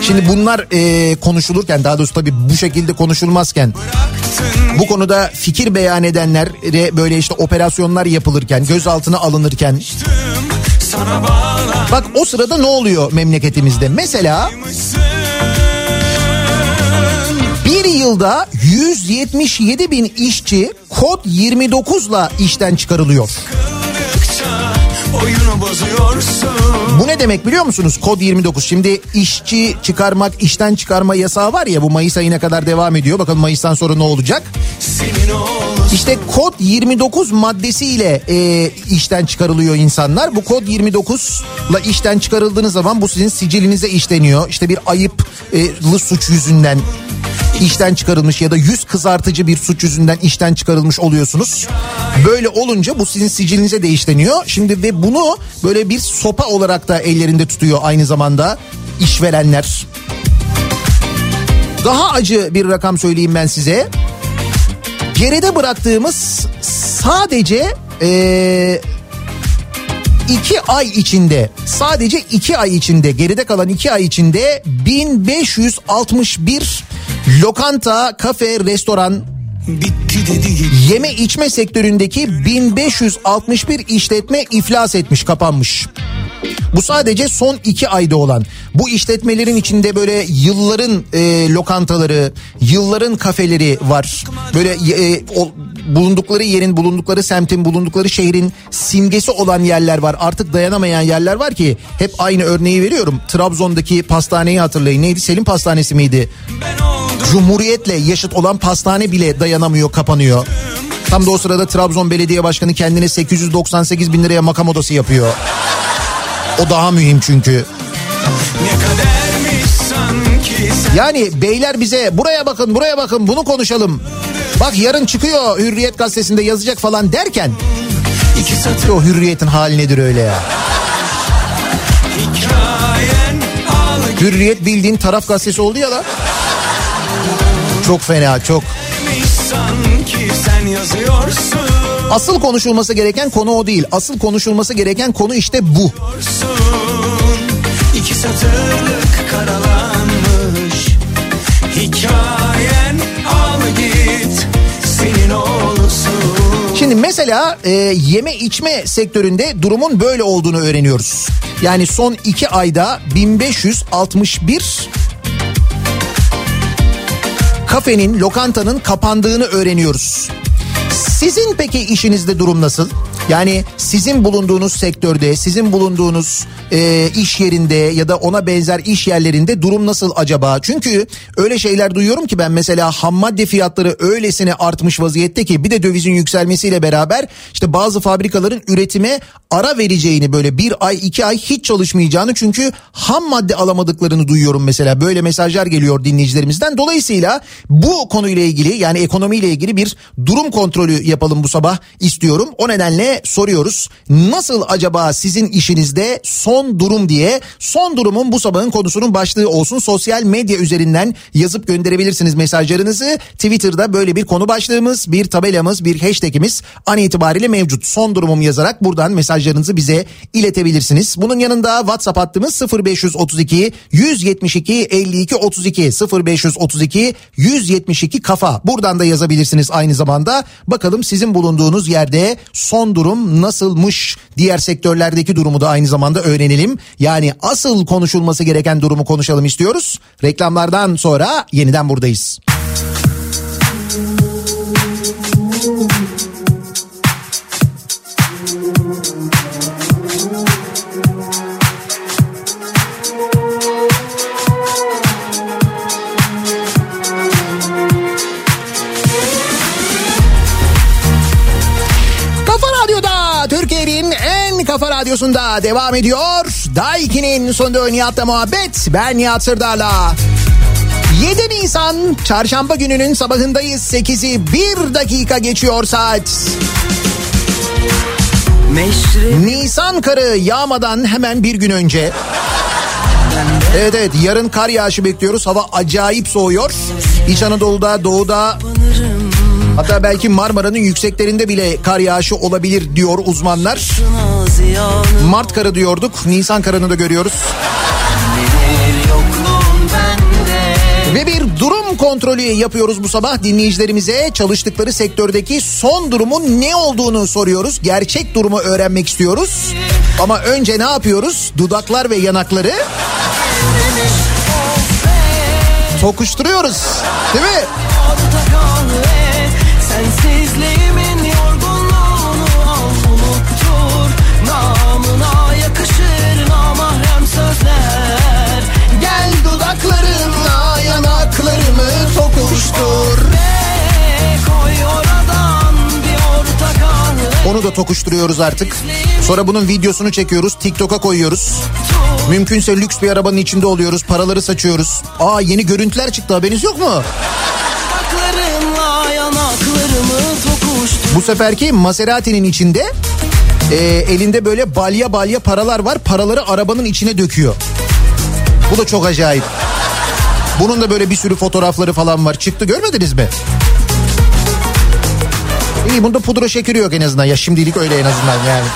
şimdi bunlar e, konuşulurken daha doğrusu tabii bu şekilde konuşulmazken bu konuda fikir beyan edenlere böyle işte operasyonlar yapılırken gözaltına alınırken bak o sırada ne oluyor memleketimizde? Mesela yılda 177 bin işçi kod 29'la işten çıkarılıyor. Bu ne demek biliyor musunuz? Kod 29. Şimdi işçi çıkarmak, işten çıkarma yasağı var ya bu Mayıs ayına kadar devam ediyor. Bakalım Mayıs'tan sonra ne olacak? İşte kod 29 maddesiyle e, işten çıkarılıyor insanlar. Bu kod 29'la işten çıkarıldığınız zaman bu sizin sicilinize işleniyor. İşte bir ayıplı suç yüzünden işten çıkarılmış ya da yüz kızartıcı bir suç yüzünden işten çıkarılmış oluyorsunuz. Böyle olunca bu sizin sicilinize de işleniyor. Şimdi ve bunu böyle bir sopa olarak da ellerinde tutuyor aynı zamanda işverenler. Daha acı bir rakam söyleyeyim ben size. Geride bıraktığımız sadece eee iki ay içinde sadece iki ay içinde geride kalan iki ay içinde 1561 lokanta, kafe, restoran, bitti dedi yeme içme sektöründeki 1561 işletme iflas etmiş, kapanmış. Bu sadece son iki ayda olan. Bu işletmelerin içinde böyle yılların e, lokantaları, yılların kafeleri var. Böyle e, o, bulundukları yerin, bulundukları semtin, bulundukları şehrin simgesi olan yerler var. Artık dayanamayan yerler var ki hep aynı örneği veriyorum. Trabzon'daki pastaneyi hatırlayın. Neydi? Selim Pastanesi miydi? Cumhuriyetle yaşıt olan pastane bile dayanamıyor, kapanıyor. Tam da o sırada Trabzon Belediye Başkanı kendine 898 bin liraya makam odası yapıyor. O daha mühim çünkü. Yani beyler bize buraya bakın buraya bakın bunu konuşalım. Bak yarın çıkıyor Hürriyet gazetesinde yazacak falan derken iki satır o Hürriyet'in hali nedir öyle ya? Hürriyet bildiğin taraf gazetesi oldu ya la. Çok fena çok. sanki sen yazıyorsun Asıl konuşulması gereken konu o değil. Asıl konuşulması gereken konu işte bu. İki satırlık karalanmış Hikayen al git senin olsun Şimdi mesela e, yeme içme sektöründe durumun böyle olduğunu öğreniyoruz. Yani son iki ayda 1561 kafenin, lokantanın kapandığını öğreniyoruz. Sizin peki işinizde durum nasıl? Yani sizin bulunduğunuz sektörde, sizin bulunduğunuz e, iş yerinde ya da ona benzer iş yerlerinde durum nasıl acaba? Çünkü öyle şeyler duyuyorum ki ben mesela ham madde fiyatları öylesine artmış vaziyette ki bir de dövizin yükselmesiyle beraber işte bazı fabrikaların üretime ara vereceğini böyle bir ay iki ay hiç çalışmayacağını çünkü ham madde alamadıklarını duyuyorum mesela böyle mesajlar geliyor dinleyicilerimizden. Dolayısıyla bu konuyla ilgili yani ekonomiyle ilgili bir durum kontrolü yapalım bu sabah istiyorum. O nedenle soruyoruz. Nasıl acaba sizin işinizde son durum diye son durumun bu sabahın konusunun başlığı olsun. Sosyal medya üzerinden yazıp gönderebilirsiniz mesajlarınızı. Twitter'da böyle bir konu başlığımız, bir tabelamız, bir hashtagimiz an itibariyle mevcut. Son durumum yazarak buradan mesajlarınızı bize iletebilirsiniz. Bunun yanında WhatsApp hattımız 0532 172 52 32 0532 172 kafa. Buradan da yazabilirsiniz aynı zamanda. Bakalım sizin bulunduğunuz yerde son durum nasılmış? Diğer sektörlerdeki durumu da aynı zamanda öğrenelim. Yani asıl konuşulması gereken durumu konuşalım istiyoruz. Reklamlardan sonra yeniden buradayız. Kafa radyosunda devam ediyor. Daiki'nin sonunda Nihat'la muhabbet. Ben Nihat Sırdar'la. 7 Nisan çarşamba gününün sabahındayız. 8'i 1 dakika geçiyor saat. Meşri Nisan karı yağmadan hemen bir gün önce. Evet evet yarın kar yağışı bekliyoruz. Hava acayip soğuyor. İç Anadolu'da, doğuda hatta belki Marmara'nın yükseklerinde bile kar yağışı olabilir diyor uzmanlar. Mart karı diyorduk. Nisan karını da görüyoruz. Ve bir durum kontrolü yapıyoruz bu sabah dinleyicilerimize. Çalıştıkları sektördeki son durumun ne olduğunu soruyoruz. Gerçek durumu öğrenmek istiyoruz. Ama önce ne yapıyoruz? Dudaklar ve yanakları Tokuşturuyoruz. Değil mi? Onu da tokuşturuyoruz artık. Sonra bunun videosunu çekiyoruz. TikTok'a koyuyoruz. Mümkünse lüks bir arabanın içinde oluyoruz. Paraları saçıyoruz. Aa yeni görüntüler çıktı haberiniz yok mu? Bu seferki Maserati'nin içinde e, elinde böyle balya balya paralar var. Paraları arabanın içine döküyor. Bu da çok acayip. Bunun da böyle bir sürü fotoğrafları falan var. Çıktı görmediniz mi? İyi bunda pudra şekeri yok en azından. Ya şimdilik öyle en azından yani.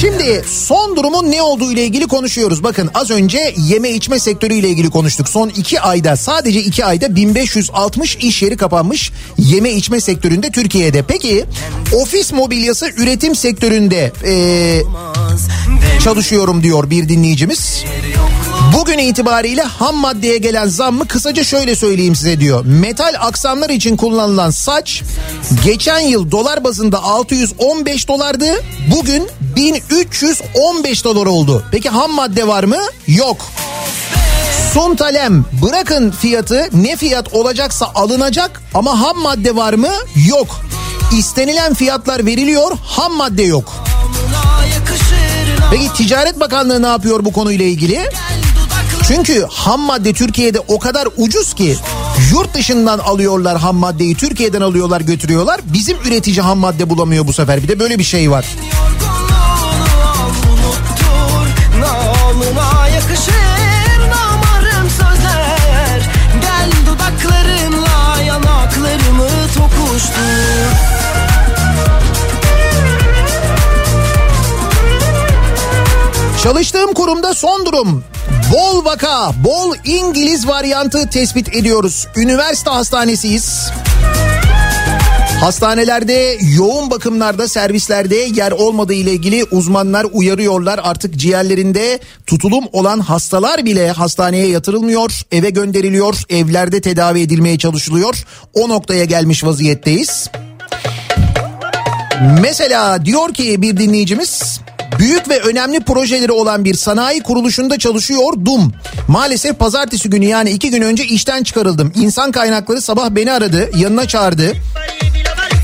Şimdi son durumun ne olduğu ile ilgili konuşuyoruz. Bakın az önce yeme içme sektörü ile ilgili konuştuk. Son iki ayda sadece iki ayda 1560 iş yeri kapanmış yeme içme sektöründe Türkiye'de. Peki ofis mobilyası üretim sektöründe eee, çalışıyorum diyor bir dinleyicimiz. Bugün itibariyle ham maddeye gelen zammı kısaca şöyle söyleyeyim size diyor. Metal aksamlar için kullanılan saç geçen yıl dolar bazında 615 dolardı. Bugün 1315 dolar oldu. Peki ham madde var mı? Yok. Suntalem bırakın fiyatı ne fiyat olacaksa alınacak ama ham madde var mı? Yok. İstenilen fiyatlar veriliyor ham madde yok. Peki Ticaret Bakanlığı ne yapıyor bu konuyla ilgili? Çünkü ham madde Türkiye'de o kadar ucuz ki yurt dışından alıyorlar ham maddeyi Türkiye'den alıyorlar götürüyorlar. Bizim üretici ham madde bulamıyor bu sefer bir de böyle bir şey var. Çalıştığım kurumda son durum. Bol vaka, bol İngiliz varyantı tespit ediyoruz. Üniversite hastanesiyiz. Hastanelerde yoğun bakımlarda servislerde yer olmadığı ile ilgili uzmanlar uyarıyorlar. Artık ciğerlerinde tutulum olan hastalar bile hastaneye yatırılmıyor, eve gönderiliyor, evlerde tedavi edilmeye çalışılıyor. O noktaya gelmiş vaziyetteyiz. Mesela diyor ki bir dinleyicimiz büyük ve önemli projeleri olan bir sanayi kuruluşunda çalışıyordum. Maalesef pazartesi günü yani iki gün önce işten çıkarıldım. İnsan kaynakları sabah beni aradı yanına çağırdı.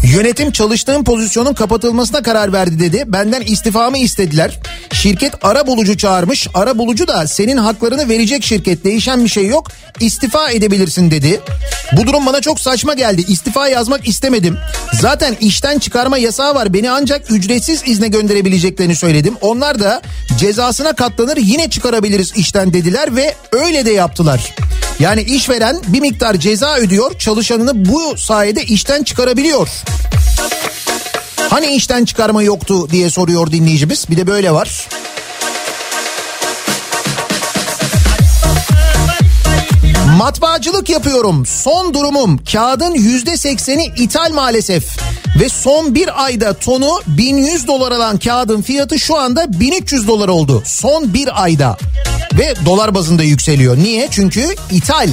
Yönetim çalıştığım pozisyonun kapatılmasına karar verdi dedi. Benden istifamı istediler. Şirket ara bulucu çağırmış. Ara bulucu da senin haklarını verecek şirket. Değişen bir şey yok. İstifa edebilirsin dedi. Bu durum bana çok saçma geldi. İstifa yazmak istemedim. Zaten işten çıkarma yasağı var. Beni ancak ücretsiz izne gönderebileceklerini söyledim. Onlar da cezasına katlanır yine çıkarabiliriz işten dediler ve öyle de yaptılar. Yani işveren bir miktar ceza ödüyor, çalışanını bu sayede işten çıkarabiliyor. Hani işten çıkarma yoktu diye soruyor dinleyicimiz. Bir de böyle var. Matbaacılık yapıyorum. Son durumum kağıdın yüzde sekseni ithal maalesef. Ve son bir ayda tonu 1100 dolar alan kağıdın fiyatı şu anda 1300 dolar oldu. Son bir ayda. Ve dolar bazında yükseliyor. Niye? Çünkü ithal.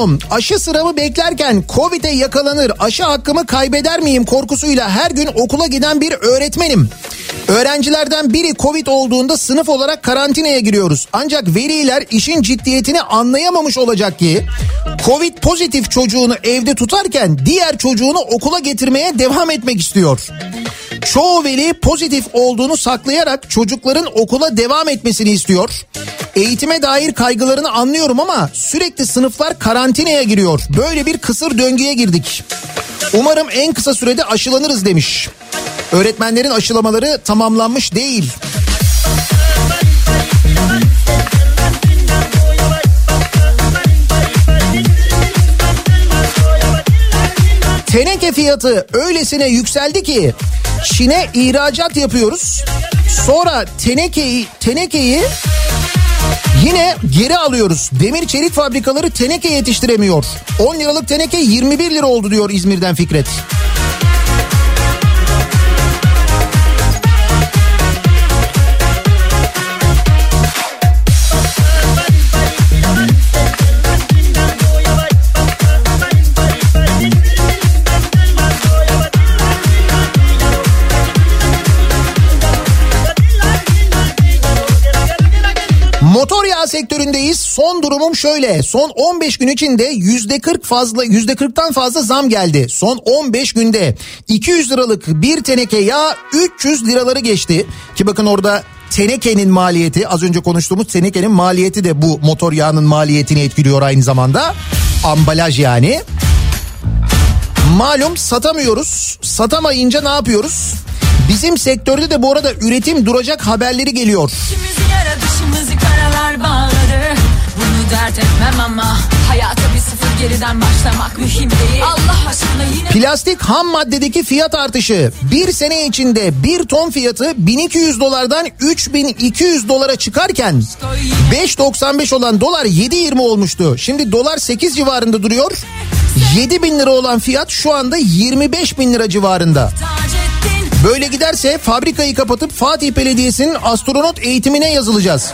Son durumum aşı sıramı beklerken Covid'e yakalanır aşı hakkımı kaybeder miyim korkusuyla her gün okula giden bir öğretmenim. Öğrencilerden biri Covid olduğunda sınıf olarak karantinaya giriyoruz. Ancak veliler işin ciddiyetini anlayamamış olacak ki Covid pozitif çocuğunu evde tutarken diğer çocuğunu okula getirmeye devam etmek istiyor. Çoğu veli pozitif olduğunu saklayarak çocukların okula devam etmesini istiyor. Eğitime dair kaygılarını anlıyorum ama sürekli sınıflar karantinaya giriyor. Böyle bir kısır döngüye girdik. Umarım en kısa sürede aşılanırız demiş. Öğretmenlerin aşılamaları tamamlanmış değil. Fiyatı öylesine yükseldi ki Çin'e ihracat yapıyoruz. Sonra tenekeyi tenekeyi Yine geri alıyoruz. Demir çelik fabrikaları teneke yetiştiremiyor. 10 liralık teneke 21 lira oldu diyor İzmir'den Fikret. Motor yağı sektöründeyiz. Son durumum şöyle. Son 15 gün içinde yüzde 40 fazla yüzde 40'tan fazla zam geldi. Son 15 günde 200 liralık bir teneke yağ 300 liraları geçti. Ki bakın orada tenekenin maliyeti az önce konuştuğumuz tenekenin maliyeti de bu motor yağının maliyetini etkiliyor aynı zamanda. Ambalaj yani. Malum satamıyoruz. Satamayınca ne yapıyoruz? Bizim sektörde de bu arada üretim duracak haberleri geliyor. İçimizi yaratışımızı karalar bağladı Bunu dert etmem ama Hayata bir sıfır geriden başlamak mühim değil Allah aşkına yine Plastik ham maddedeki fiyat artışı bir sene içinde bir ton fiyatı 1200 dolardan 3200 dolara çıkarken 5.95 olan dolar 7.20 olmuştu. Şimdi dolar 8 civarında duruyor. 7 bin lira olan fiyat şu anda 25 bin lira civarında. Taceddin Böyle giderse fabrikayı kapatıp Fatih Belediyesi'nin astronot eğitimine yazılacağız.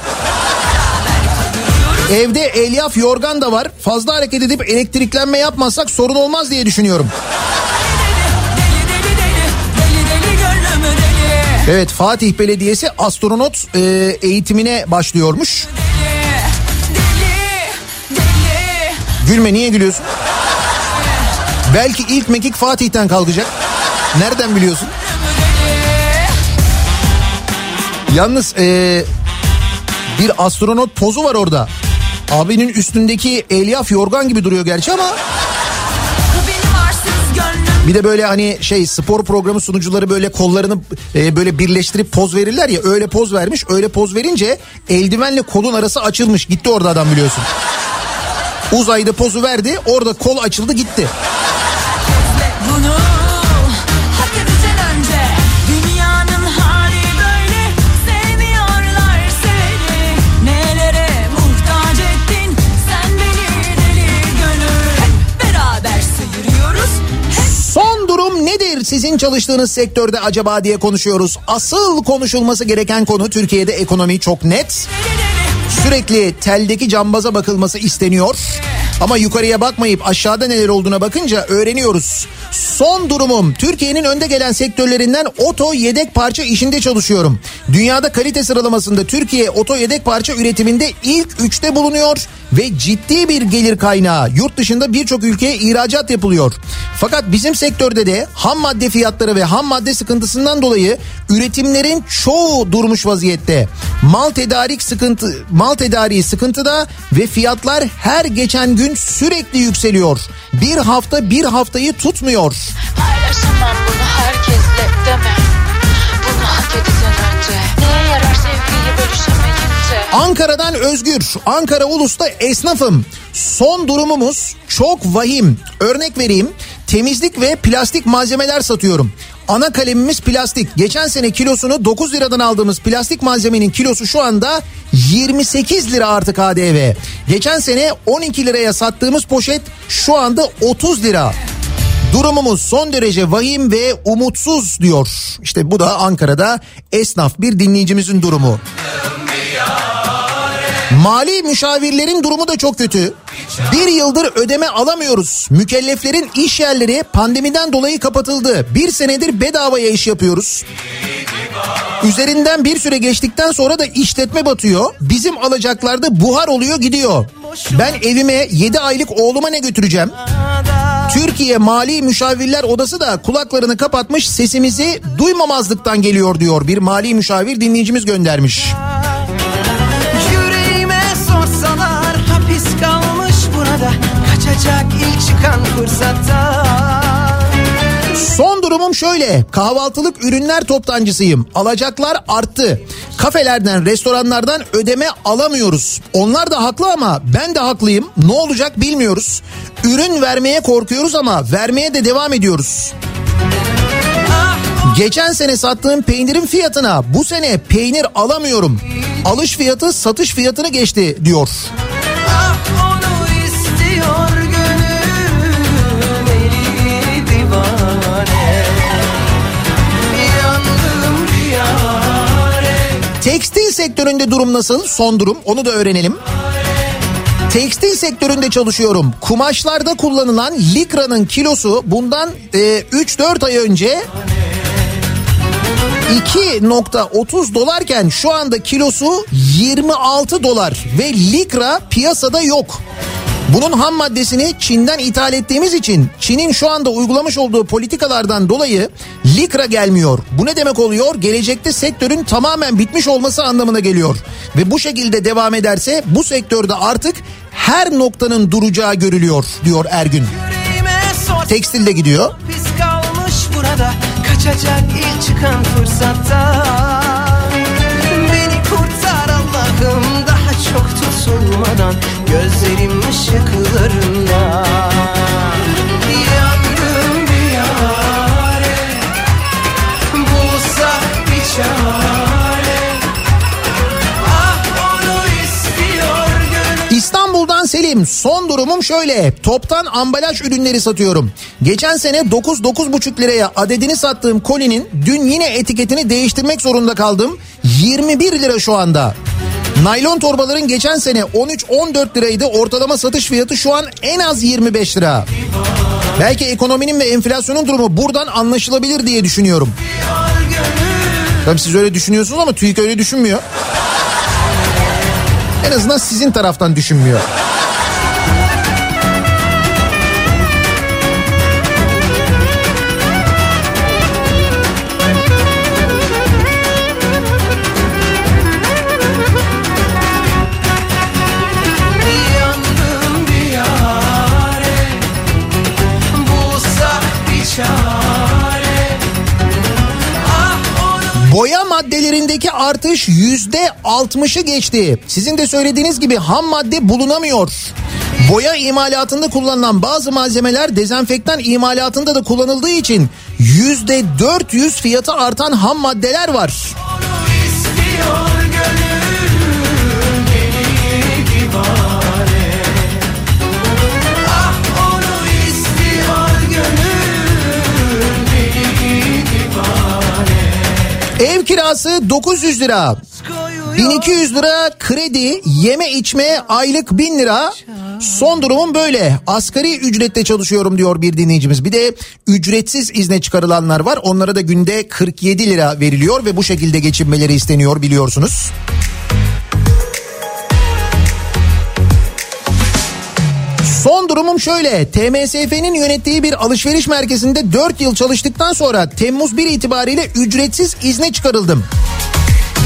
Evde elyaf yorgan da var. Fazla hareket edip elektriklenme yapmazsak sorun olmaz diye düşünüyorum. Deli deli deli Deli deli deli Evet Fatih Belediyesi astronot e, eğitimine başlıyormuş. Deli Deli Gülme niye gülüyorsun? Belki ilk mekik Fatih'ten kalkacak. Nereden biliyorsun? Yalnız e, bir astronot pozu var orada. Abinin üstündeki elyaf yorgan gibi duruyor gerçi ama bir de böyle hani şey spor programı sunucuları böyle kollarını e, böyle birleştirip poz verirler ya öyle poz vermiş. Öyle poz verince eldivenle kolun arası açılmış. Gitti orada adam biliyorsun. Uzayda pozu verdi orada kol açıldı gitti. Sizin çalıştığınız sektörde acaba diye konuşuyoruz. Asıl konuşulması gereken konu Türkiye'de ekonomi çok net. Sürekli teldeki cambaza bakılması isteniyor. Ama yukarıya bakmayıp aşağıda neler olduğuna bakınca öğreniyoruz. Son durumum Türkiye'nin önde gelen sektörlerinden oto yedek parça işinde çalışıyorum. Dünyada kalite sıralamasında Türkiye oto yedek parça üretiminde ilk üçte bulunuyor ve ciddi bir gelir kaynağı. Yurt dışında birçok ülkeye ihracat yapılıyor. Fakat bizim sektörde de ham madde fiyatları ve ham madde sıkıntısından dolayı üretimlerin çoğu durmuş vaziyette. Mal tedarik sıkıntı, mal tedariği sıkıntıda ve fiyatlar her geçen gün sürekli yükseliyor. Bir hafta bir haftayı tutmuyor. Paylaşamam bunu herkesle deme Bunu hak edeceksin önce Ankara'dan Özgür, Ankara Ulus'ta esnafım. Son durumumuz çok vahim. Örnek vereyim. Temizlik ve plastik malzemeler satıyorum. Ana kalemimiz plastik. Geçen sene kilosunu 9 liradan aldığımız plastik malzemenin kilosu şu anda 28 lira artık KDV. Geçen sene 12 liraya sattığımız poşet şu anda 30 lira. Durumumuz son derece vahim ve umutsuz diyor. İşte bu da Ankara'da esnaf bir dinleyicimizin durumu. Mali müşavirlerin durumu da çok kötü. Bir yıldır ödeme alamıyoruz. Mükelleflerin iş yerleri pandemiden dolayı kapatıldı. Bir senedir bedavaya iş yapıyoruz. Üzerinden bir süre geçtikten sonra da işletme batıyor. Bizim alacaklarda buhar oluyor gidiyor. Ben evime 7 aylık oğluma ne götüreceğim? Türkiye Mali Müşavirler Odası da kulaklarını kapatmış sesimizi duymamazlıktan geliyor diyor. Bir mali müşavir dinleyicimiz göndermiş. Yüreğime sorsalar hapis kalmış burada Kaçacak ilk çıkan fırsatta Son durumu durumum şöyle. Kahvaltılık ürünler toptancısıyım. Alacaklar arttı. Kafelerden, restoranlardan ödeme alamıyoruz. Onlar da haklı ama ben de haklıyım. Ne olacak bilmiyoruz. Ürün vermeye korkuyoruz ama vermeye de devam ediyoruz. Geçen sene sattığım peynirin fiyatına bu sene peynir alamıyorum. Alış fiyatı satış fiyatını geçti diyor. Ah Tekstil sektöründe durum nasıl? Son durum onu da öğrenelim. Tekstil sektöründe çalışıyorum. Kumaşlarda kullanılan likranın kilosu bundan e, 3-4 ay önce 2.30 dolarken şu anda kilosu 26 dolar ve likra piyasada yok. Bunun ham maddesini Çin'den ithal ettiğimiz için Çin'in şu anda uygulamış olduğu politikalardan dolayı likra gelmiyor. Bu ne demek oluyor? Gelecekte sektörün tamamen bitmiş olması anlamına geliyor. Ve bu şekilde devam ederse bu sektörde artık her noktanın duracağı görülüyor diyor Ergün. Tekstilde gidiyor. Pis kalmış burada Kaçacak ilk çıkan fırsatta. Beni kurtar Allah'ım Daha çok tutulmadan Gözlerim ışıklarında Selim son durumum şöyle toptan ambalaj ürünleri satıyorum. Geçen sene 9-9,5 liraya adedini sattığım kolinin dün yine etiketini değiştirmek zorunda kaldım. 21 lira şu anda. Naylon torbaların geçen sene 13-14 liraydı ortalama satış fiyatı şu an en az 25 lira. Belki ekonominin ve enflasyonun durumu buradan anlaşılabilir diye düşünüyorum. Tabii siz öyle düşünüyorsunuz ama TÜİK öyle düşünmüyor. En azından sizin taraftan düşünmüyor. Boya maddelerindeki artış yüzde altmışı geçti. Sizin de söylediğiniz gibi ham madde bulunamıyor. Boya imalatında kullanılan bazı malzemeler dezenfektan imalatında da kullanıldığı için yüzde 400 fiyatı artan ham maddeler var. istiyor Ev kirası 900 lira. 1200 lira kredi, yeme içme aylık 1000 lira. Son durumum böyle. Asgari ücrette çalışıyorum diyor bir dinleyicimiz. Bir de ücretsiz izne çıkarılanlar var. Onlara da günde 47 lira veriliyor ve bu şekilde geçinmeleri isteniyor biliyorsunuz. Son durumum şöyle. TMSF'nin yönettiği bir alışveriş merkezinde 4 yıl çalıştıktan sonra Temmuz 1 itibariyle ücretsiz izne çıkarıldım.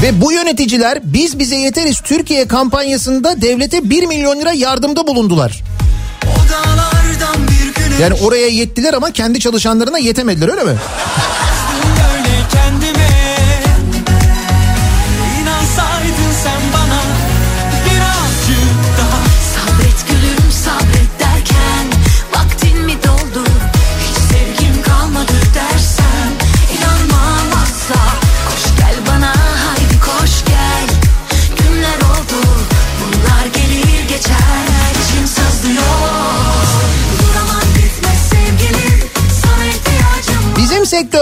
Ve bu yöneticiler biz bize yeteriz Türkiye kampanyasında devlete 1 milyon lira yardımda bulundular. Yani oraya yettiler ama kendi çalışanlarına yetemediler öyle mi?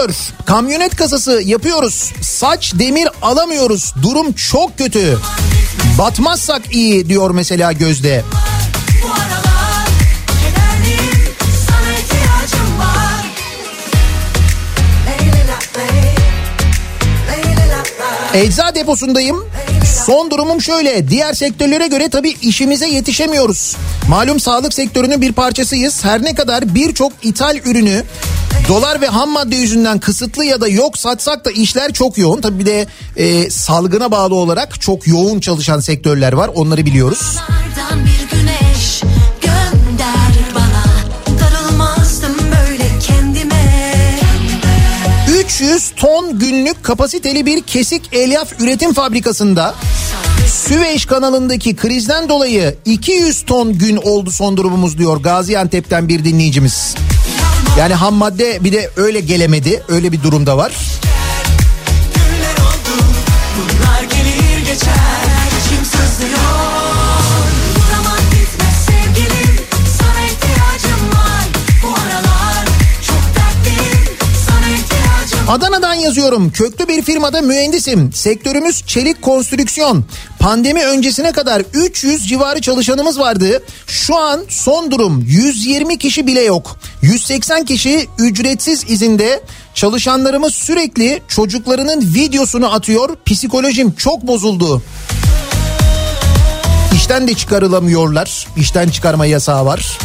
Sektör kamyonet kasası yapıyoruz. Saç demir alamıyoruz. Durum çok kötü. Batmazsak iyi diyor mesela Gözde. Ecza deposundayım. Son durumum şöyle. Diğer sektörlere göre tabii işimize yetişemiyoruz. Malum sağlık sektörünün bir parçasıyız. Her ne kadar birçok ithal ürünü dolar ve ham madde yüzünden kısıtlı ya da yok satsak da işler çok yoğun. Tabii bir de e, salgına bağlı olarak çok yoğun çalışan sektörler var. Onları biliyoruz. Dağlardan bir güneş gönder bana Darılmazdım böyle kendime 300 ton günlük kapasiteli bir kesik elyaf üretim fabrikasında Süveyş kanalındaki krizden dolayı 200 ton gün oldu son durumumuz diyor Gaziantep'ten bir dinleyicimiz. Yani ham madde bir de öyle gelemedi öyle bir durumda var. Adana'dan yazıyorum. Köklü bir firmada mühendisim. Sektörümüz çelik konstrüksiyon. Pandemi öncesine kadar 300 civarı çalışanımız vardı. Şu an son durum 120 kişi bile yok. 180 kişi ücretsiz izinde. Çalışanlarımız sürekli çocuklarının videosunu atıyor. Psikolojim çok bozuldu. İşten de çıkarılamıyorlar. İşten çıkarma yasağı var.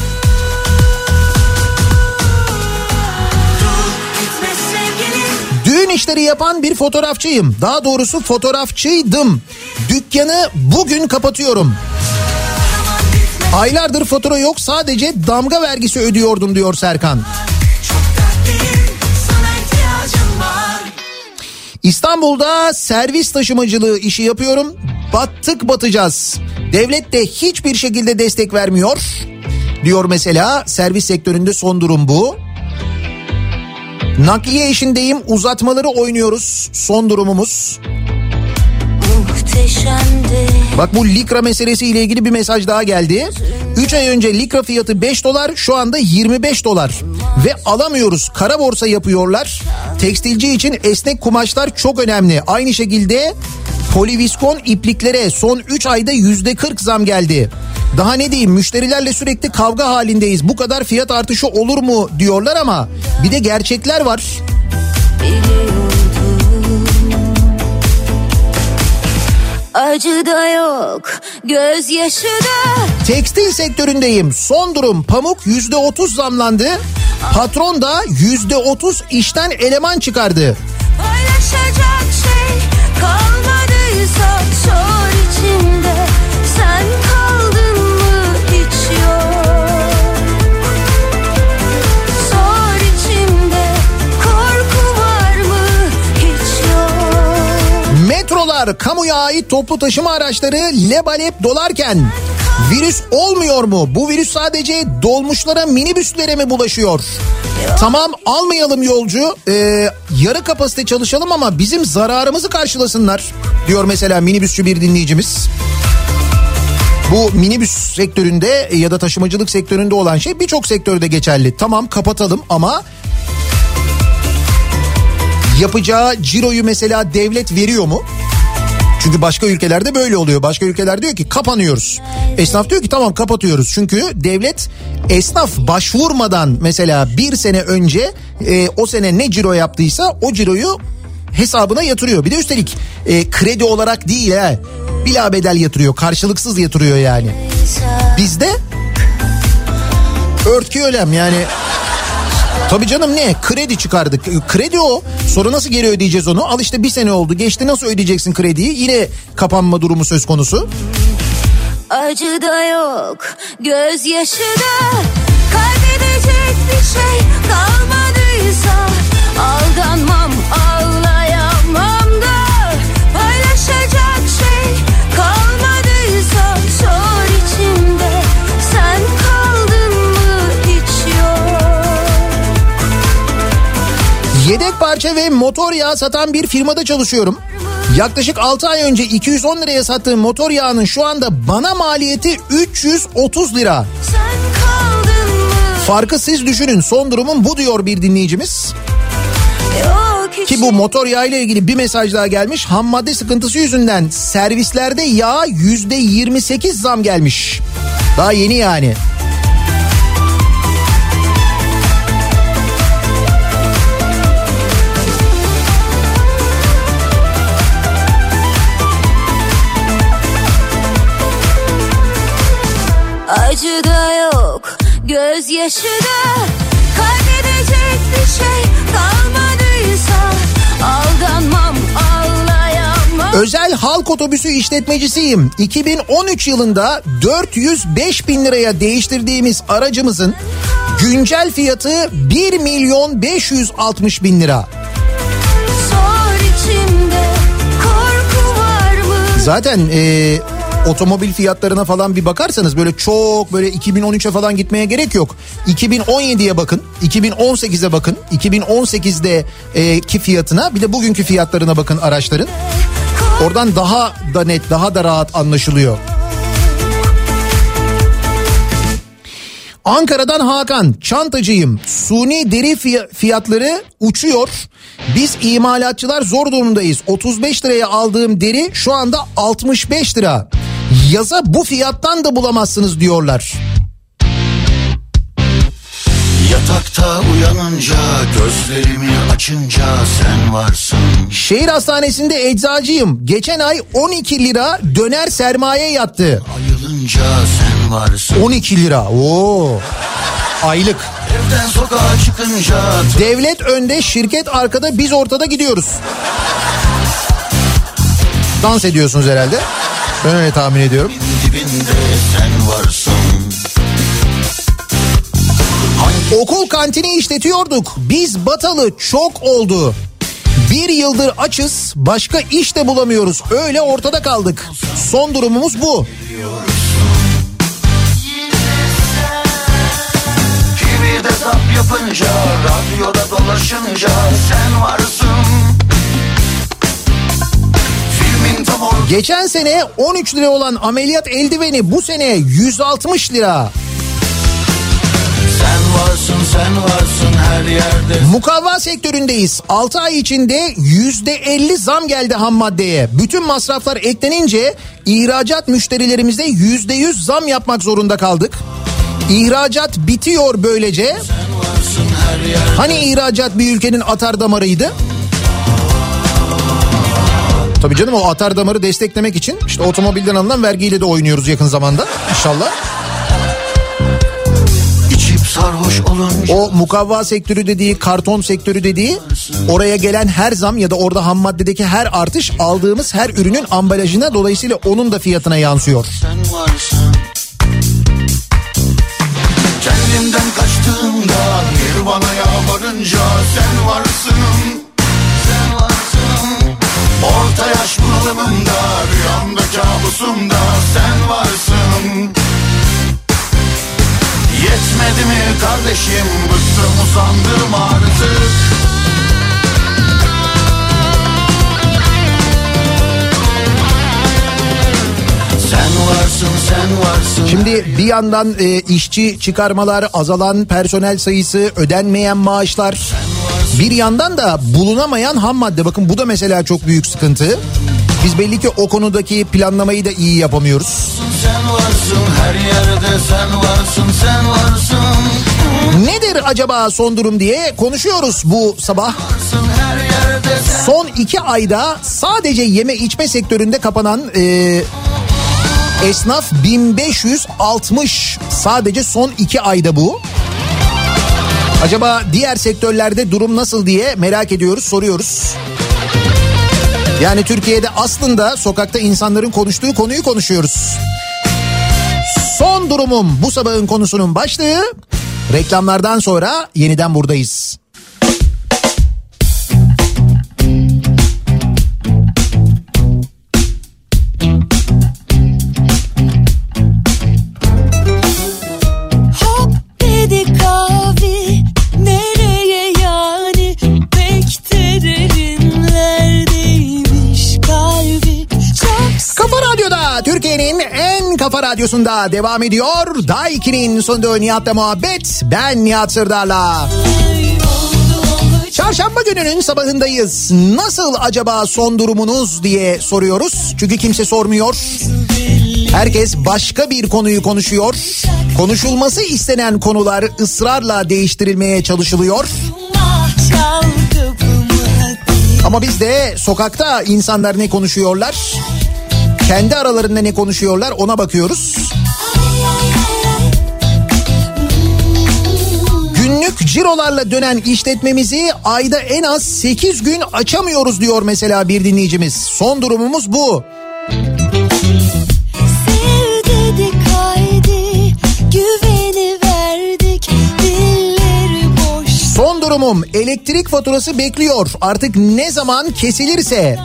İşleri yapan bir fotoğrafçıyım. Daha doğrusu fotoğrafçıydım. Dükkanı bugün kapatıyorum. Aylardır fatura yok sadece damga vergisi ödüyordum diyor Serkan. İstanbul'da servis taşımacılığı işi yapıyorum. Battık batacağız. Devlet de hiçbir şekilde destek vermiyor. Diyor mesela servis sektöründe son durum bu. Nakliye işindeyim uzatmaları oynuyoruz son durumumuz. Muhteşemdi Bak bu likra meselesi ile ilgili bir mesaj daha geldi. 3 ay önce likra fiyatı 5 dolar şu anda 25 dolar. Ve alamıyoruz kara borsa yapıyorlar. Tekstilci için esnek kumaşlar çok önemli. Aynı şekilde poliviskon ipliklere son 3 ayda %40 zam geldi. Daha ne diyeyim müşterilerle sürekli kavga halindeyiz. Bu kadar fiyat artışı olur mu diyorlar ama bir de gerçekler var. Acı da yok Gözyaşı da Tekstil sektöründeyim. Son durum pamuk yüzde otuz zamlandı. Patron da yüzde otuz işten eleman çıkardı. Paylaşacak şey kalmadıysa Metrolar, kamuya ait toplu taşıma araçları lebalep dolarken virüs olmuyor mu? Bu virüs sadece dolmuşlara, minibüslere mi bulaşıyor? Tamam almayalım yolcu, ee, yarı kapasite çalışalım ama bizim zararımızı karşılasınlar diyor mesela minibüsçü bir dinleyicimiz. Bu minibüs sektöründe ya da taşımacılık sektöründe olan şey birçok sektörde geçerli. Tamam kapatalım ama yapacağı ciroyu mesela devlet veriyor mu? Çünkü başka ülkelerde böyle oluyor. Başka ülkeler diyor ki kapanıyoruz. Esnaf diyor ki tamam kapatıyoruz. Çünkü devlet esnaf başvurmadan mesela bir sene önce e, o sene ne ciro yaptıysa o ciroyu hesabına yatırıyor. Bir de üstelik e, kredi olarak değil ha. Bila bedel yatırıyor. Karşılıksız yatırıyor yani. Bizde örtki ölem yani Tabii canım ne? Kredi çıkardık. E, Kredi o. Sonra nasıl geri ödeyeceğiz onu? Al işte bir sene oldu. Geçti nasıl ödeyeceksin krediyi? Yine kapanma durumu söz konusu. Acı da yok Gözyaşı da Kaybedecek bir şey kalmadıysa Aldanmam ağlayamam Yedek parça ve motor yağı satan bir firmada çalışıyorum. Yaklaşık 6 ay önce 210 liraya sattığım motor yağının şu anda bana maliyeti 330 lira. Farkı siz düşünün. Son durumum bu diyor bir dinleyicimiz. hiç Ki bu motor yağı ile ilgili bir mesaj daha gelmiş. Ham madde sıkıntısı yüzünden servislerde yağ yüzde 28 zam gelmiş. Daha yeni yani. acı da yok gözyaşı da kaybedecek bir şey kalmadıysa aldanmam. Özel halk otobüsü işletmecisiyim. 2013 yılında 405 bin liraya değiştirdiğimiz aracımızın güncel fiyatı 1 milyon 560 bin lira. Zaten e, otomobil fiyatlarına falan bir bakarsanız böyle çok böyle 2013'e falan gitmeye gerek yok. 2017'ye bakın, 2018'e bakın, 2018'de e, fiyatına bir de bugünkü fiyatlarına bakın araçların. Oradan daha da net, daha da rahat anlaşılıyor. Ankara'dan Hakan, çantacıyım. Suni deri fiyatları uçuyor. Biz imalatçılar zor durumdayız. 35 liraya aldığım deri şu anda 65 lira. Yaza bu fiyattan da bulamazsınız diyorlar. Yatakta uyanınca gözlerimi açınca sen varsın. Şehir hastanesinde eczacıyım. Geçen ay 12 lira döner sermaye yattı. Ayılınca sen varsın. 12 lira. Oo. Aylık. Evden sokağa çıkınca Devlet önde, şirket arkada, biz ortada gidiyoruz. Dans ediyorsunuz herhalde. Ben öyle tahmin ediyorum. Okul kantini işletiyorduk. Biz batalı çok oldu. Bir yıldır açız, başka iş de bulamıyoruz. Öyle ortada kaldık. Son durumumuz bu. Yapınca, radyoda dolaşınca sen varsın. Geçen sene 13 lira olan ameliyat eldiveni bu sene 160 lira. Sen varsın, sen varsın her yerde. Mukavva sektöründeyiz. 6 ay içinde %50 zam geldi ham maddeye. Bütün masraflar eklenince ihracat müşterilerimize %100 zam yapmak zorunda kaldık. İhracat bitiyor böylece. Hani ihracat bir ülkenin atar damarıydı? Tabii canım o atar damarı desteklemek için işte otomobilden alınan vergiyle de oynuyoruz yakın zamanda inşallah. O mukavva sektörü dediği, karton sektörü dediği oraya gelen her zam ya da orada ham maddedeki her artış aldığımız her ürünün ambalajına dolayısıyla onun da fiyatına yansıyor. sen varsın. Kendimden kaçtığımda Nirvana'ya varınca sen varsın. Sen. Orta yaş bunalımımda Rüyamda kabusumda sen varsın. Yetmedi mi kardeşim Bıktım usandım artık Sen varsın sen varsın Şimdi bir yandan e, işçi çıkarmalar, azalan personel sayısı, ödenmeyen maaşlar. Bir yandan da bulunamayan ham madde. Bakın bu da mesela çok büyük sıkıntı. Biz belli ki o konudaki planlamayı da iyi yapamıyoruz. Sen varsın her yerde sen varsın sen varsın Nedir acaba son durum diye konuşuyoruz bu sabah. Son iki ayda sadece yeme içme sektöründe kapanan e, esnaf 1560 sadece son iki ayda bu. Acaba diğer sektörlerde durum nasıl diye merak ediyoruz soruyoruz. Yani Türkiye'de aslında sokakta insanların konuştuğu konuyu konuşuyoruz. Son durumum bu sabahın konusunun başlığı. Reklamlardan sonra yeniden buradayız. Radyosunda devam ediyor. Daiki'nin sunduğu Nihat'la muhabbet. Ben Nihat Sırdar'la. Çarşamba gününün sabahındayız. Nasıl acaba son durumunuz diye soruyoruz. Çünkü kimse sormuyor. Herkes başka bir konuyu konuşuyor. Konuşulması istenen konular ısrarla değiştirilmeye çalışılıyor. Ama biz de sokakta insanlar ne konuşuyorlar? Kendi aralarında ne konuşuyorlar ona bakıyoruz. Günlük cirolarla dönen işletmemizi ayda en az 8 gün açamıyoruz diyor mesela bir dinleyicimiz. Son durumumuz bu. Son durumum elektrik faturası bekliyor. Artık ne zaman kesilirse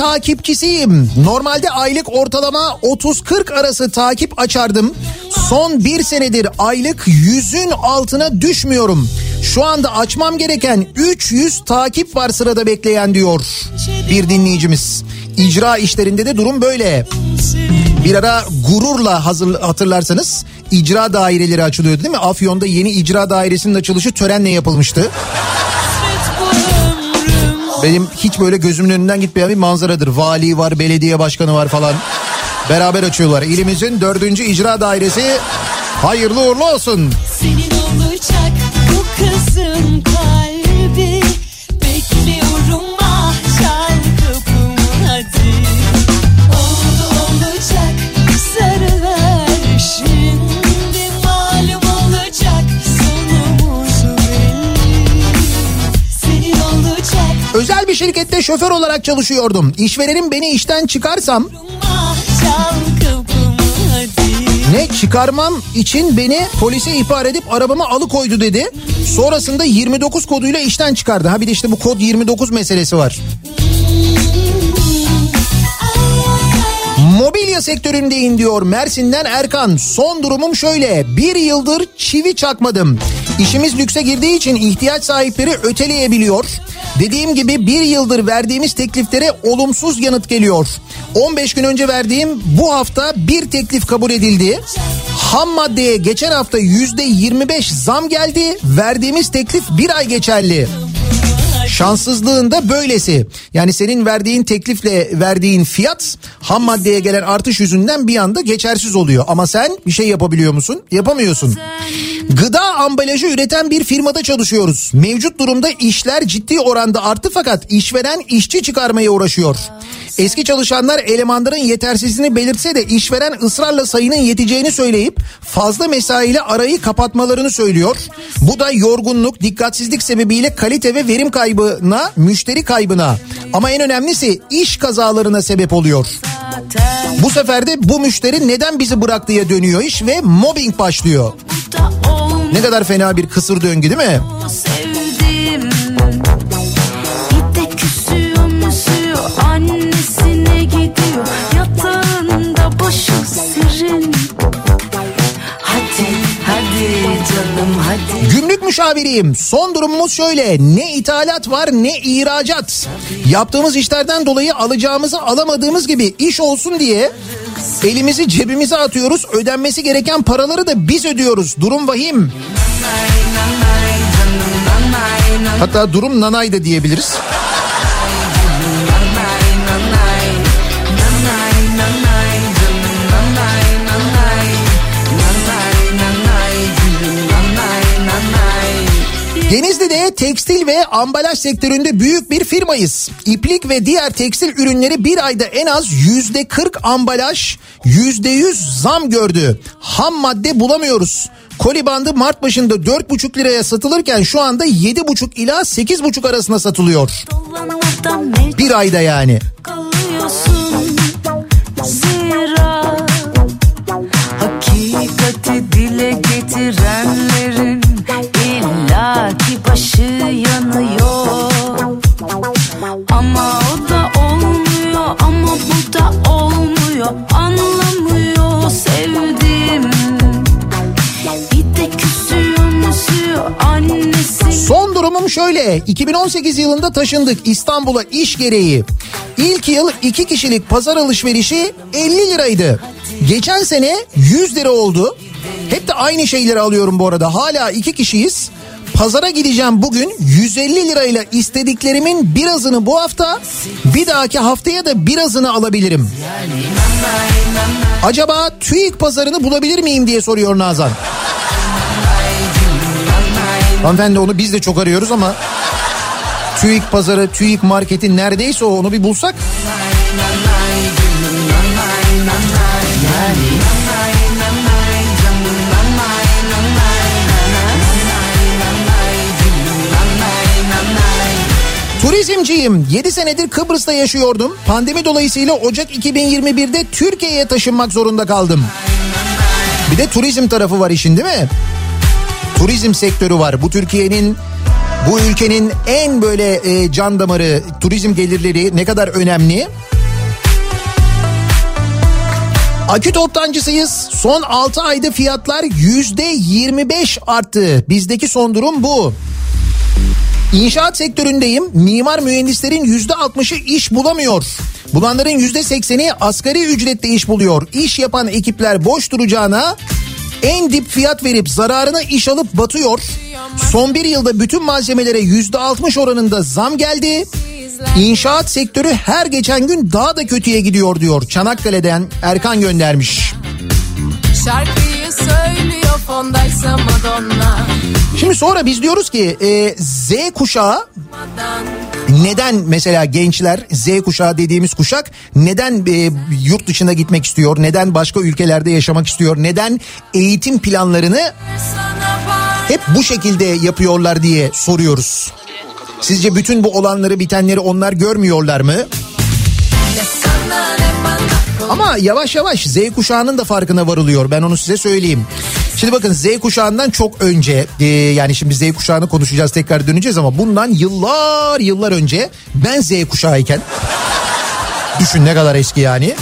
takipçisiyim. Normalde aylık ortalama 30-40 arası takip açardım. Son bir senedir aylık yüzün altına düşmüyorum. Şu anda açmam gereken 300 takip var sırada bekleyen diyor bir dinleyicimiz. İcra işlerinde de durum böyle. Bir ara gururla hazır, hatırlarsanız icra daireleri açılıyordu değil mi? Afyon'da yeni icra dairesinin açılışı törenle yapılmıştı. Benim hiç böyle gözümün önünden gitmeyen bir manzaradır. Vali var, belediye başkanı var falan. Beraber açıyorlar. İlimizin dördüncü icra dairesi hayırlı uğurlu olsun. Senin şirkette şoför olarak çalışıyordum. İşverenim beni işten çıkarsam ne çıkarmam için beni polise ihbar edip arabamı alıkoydu dedi. Sonrasında 29 koduyla işten çıkardı. Ha bir de işte bu kod 29 meselesi var. Mobilya sektöründeyim diyor Mersin'den Erkan. Son durumum şöyle. Bir yıldır çivi çakmadım. İşimiz lükse girdiği için ihtiyaç sahipleri öteleyebiliyor. Dediğim gibi bir yıldır verdiğimiz tekliflere olumsuz yanıt geliyor. 15 gün önce verdiğim bu hafta bir teklif kabul edildi. Ham maddeye geçen hafta yüzde 25 zam geldi. Verdiğimiz teklif bir ay geçerli. Şanssızlığın da böylesi. Yani senin verdiğin teklifle verdiğin fiyat ham maddeye gelen artış yüzünden bir anda geçersiz oluyor. Ama sen bir şey yapabiliyor musun? Yapamıyorsun. Gıda ambalajı üreten bir firmada çalışıyoruz. Mevcut durumda işler ciddi oranda arttı fakat işveren işçi çıkarmaya uğraşıyor. Eski çalışanlar elemanların yetersizliğini belirtse de işveren ısrarla sayının yeteceğini söyleyip fazla mesaiyle arayı kapatmalarını söylüyor. Bu da yorgunluk, dikkatsizlik sebebiyle kalite ve verim kaybına, müşteri kaybına ama en önemlisi iş kazalarına sebep oluyor. Bu sefer de bu müşteri neden bizi bıraktıya dönüyor iş ve mobbing başlıyor. Ne kadar fena bir kısır döngü değil mi? Müşaviriyim. Son durumumuz şöyle. Ne ithalat var ne ihracat. Yaptığımız işlerden dolayı alacağımızı alamadığımız gibi iş olsun diye elimizi cebimize atıyoruz. Ödenmesi gereken paraları da biz ödüyoruz. Durum vahim. Hatta durum nanay da diyebiliriz. Denizli'de tekstil ve ambalaj sektöründe büyük bir firmayız. İplik ve diğer tekstil ürünleri bir ayda en az yüzde 40 ambalaj, yüzde 100 zam gördü. Ham madde bulamıyoruz. Koli bandı Mart başında 4,5 liraya satılırken şu anda 7,5 ila 8,5 arasında satılıyor. Bir ayda yani. kalıyorsun durumum şöyle. 2018 yılında taşındık İstanbul'a iş gereği. İlk yıl iki kişilik pazar alışverişi 50 liraydı. Geçen sene 100 lira oldu. Hep de aynı şeyleri alıyorum bu arada. Hala iki kişiyiz. Pazara gideceğim bugün 150 lirayla istediklerimin birazını bu hafta bir dahaki haftaya da birazını alabilirim. Acaba TÜİK pazarını bulabilir miyim diye soruyor Nazan. Hanımefendi onu biz de çok arıyoruz ama TÜİK pazarı, TÜİK marketi neredeyse o onu bir bulsak. Turizmciyim. 7 senedir Kıbrıs'ta yaşıyordum. Pandemi dolayısıyla Ocak 2021'de Türkiye'ye taşınmak zorunda kaldım. Bir de turizm tarafı var işin değil mi? Turizm sektörü var. Bu Türkiye'nin bu ülkenin en böyle e, can damarı turizm gelirleri ne kadar önemli. Akü toptancısıyız. Son 6 ayda fiyatlar %25 arttı. Bizdeki son durum bu. İnşaat sektöründeyim. Mimar mühendislerin %60'ı iş bulamıyor. Bulanların %80'i asgari ücretle iş buluyor. İş yapan ekipler boş duracağına en dip fiyat verip zararına iş alıp batıyor. Son bir yılda bütün malzemelere %60 oranında zam geldi. İnşaat sektörü her geçen gün daha da kötüye gidiyor diyor. Çanakkale'den Erkan göndermiş. Şarkıyı söylüyor fondaysa Madonna Şimdi sonra biz diyoruz ki e, Z kuşağı neden mesela gençler Z kuşağı dediğimiz kuşak neden e, yurt dışına gitmek istiyor? Neden başka ülkelerde yaşamak istiyor? Neden eğitim planlarını hep bu şekilde yapıyorlar diye soruyoruz. Sizce bütün bu olanları bitenleri onlar görmüyorlar mı? Ama yavaş yavaş Z kuşağının da farkına varılıyor ben onu size söyleyeyim. Şimdi bakın Z kuşağından çok önce e, yani şimdi Z kuşağını konuşacağız tekrar döneceğiz ama bundan yıllar yıllar önce ben Z kuşağıyken düşün ne kadar eski yani.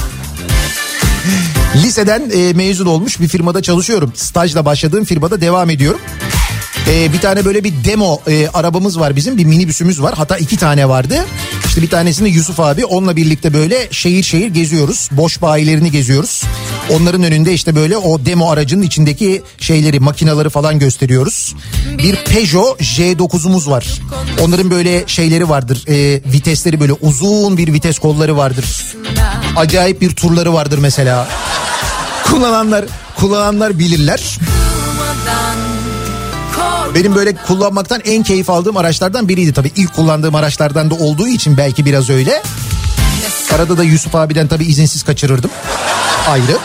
Liseden e, mezun olmuş bir firmada çalışıyorum. Stajla başladığım firmada devam ediyorum. E, bir tane böyle bir demo e, arabamız var bizim bir minibüsümüz var hatta iki tane vardı. İşte bir tanesini Yusuf abi onunla birlikte böyle şehir şehir geziyoruz. Boş bayilerini geziyoruz. Onların önünde işte böyle o demo aracının içindeki şeyleri makinaları falan gösteriyoruz. Bir Peugeot J9'umuz var. Onların böyle şeyleri vardır. E, vitesleri böyle uzun bir vites kolları vardır. Acayip bir turları vardır mesela. Kullananlar kullananlar bilirler. Benim böyle kullanmaktan en keyif aldığım araçlardan biriydi tabii. ilk kullandığım araçlardan da olduğu için belki biraz öyle. Arada da Yusuf abiden tabii izinsiz kaçırırdım. Ayrı.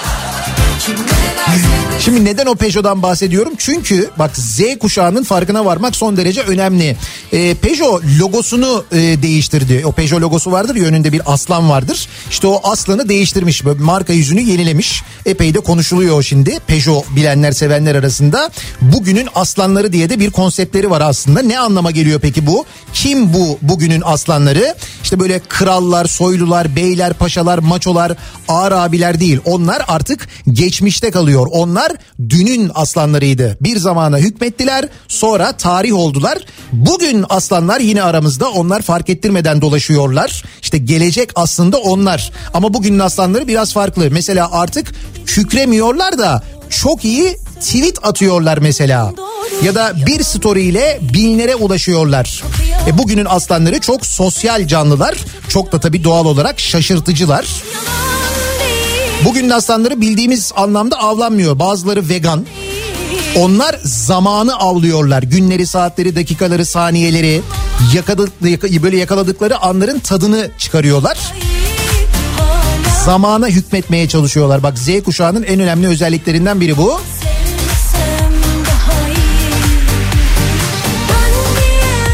Şimdi neden o Peugeot'dan bahsediyorum? Çünkü bak Z kuşağının farkına varmak son derece önemli. Ee, Peugeot logosunu e, değiştirdi. O Peugeot logosu vardır ya önünde bir aslan vardır. İşte o aslanı değiştirmiş. Böyle marka yüzünü yenilemiş. Epey de konuşuluyor şimdi. Peugeot bilenler sevenler arasında. Bugünün aslanları diye de bir konseptleri var aslında. Ne anlama geliyor peki bu? Kim bu bugünün aslanları? İşte böyle krallar, soylular, beyler, paşalar, maçolar, ağır abiler değil. Onlar artık geçmişte kalıyor. Onlar dünün aslanlarıydı. Bir zamana hükmettiler sonra tarih oldular. Bugün aslanlar yine aramızda onlar fark ettirmeden dolaşıyorlar. İşte gelecek aslında onlar. Ama bugünün aslanları biraz farklı. Mesela artık kükremiyorlar da çok iyi tweet atıyorlar mesela. Ya da bir story ile binlere ulaşıyorlar. E bugünün aslanları çok sosyal canlılar. Çok da tabii doğal olarak şaşırtıcılar. Bugünün aslanları bildiğimiz anlamda avlanmıyor. Bazıları vegan. Onlar zamanı avlıyorlar. Günleri, saatleri, dakikaları, saniyeleri yakaladık, böyle yakaladıkları anların tadını çıkarıyorlar. Zamana hükmetmeye çalışıyorlar. Bak Z kuşağının en önemli özelliklerinden biri bu.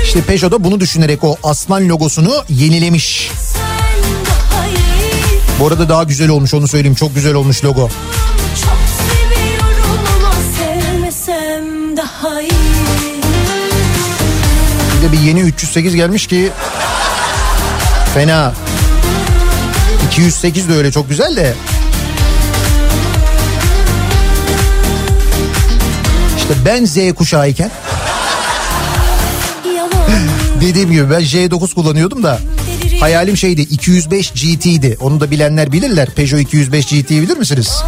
İşte Peugeot da bunu düşünerek o aslan logosunu yenilemiş. Bu arada daha güzel olmuş onu söyleyeyim. Çok güzel olmuş logo. Bir de bir yeni 308 gelmiş ki fena. 208 de öyle çok güzel de. İşte ben Z kuşağıyken dediğim gibi ben J9 kullanıyordum da hayalim şeydi 205 GT'ydi. Onu da bilenler bilirler. Peugeot 205 GT bilir misiniz?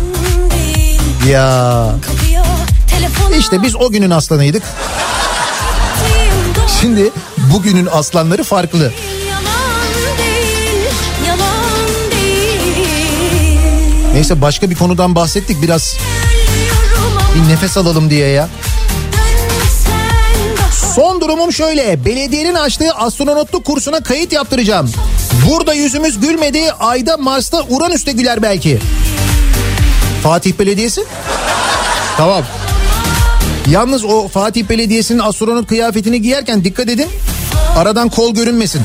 Ya işte biz o günün aslanıydık. Şimdi bugünün aslanları farklı. Neyse başka bir konudan bahsettik biraz bir nefes alalım diye ya. Son durumum şöyle. Belediyenin açtığı astronotluk kursuna kayıt yaptıracağım. Burada yüzümüz gülmedi. Ayda Mars'ta Uranüs'te güler belki. Fatih Belediyesi? Tamam. Yalnız o Fatih Belediyesi'nin astronot kıyafetini giyerken dikkat edin. Aradan kol görünmesin.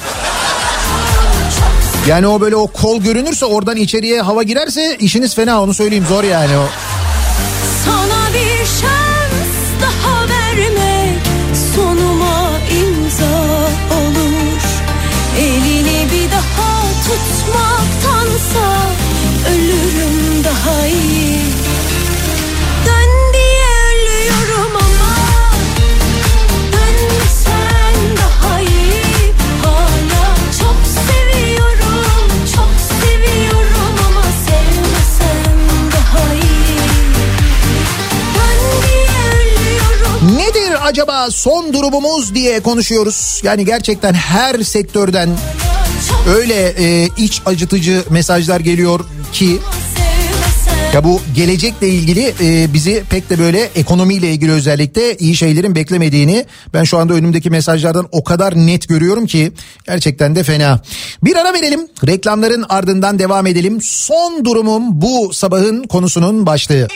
Yani o böyle o kol görünürse oradan içeriye hava girerse işiniz fena onu söyleyeyim zor yani o. Sana acaba son durumumuz diye konuşuyoruz. Yani gerçekten her sektörden öyle e, iç acıtıcı mesajlar geliyor ki ya bu gelecekle ilgili e, bizi pek de böyle ekonomiyle ilgili özellikle iyi şeylerin beklemediğini ben şu anda önümdeki mesajlardan o kadar net görüyorum ki gerçekten de fena. Bir ara verelim reklamların ardından devam edelim. Son durumum bu sabahın konusunun başlığı.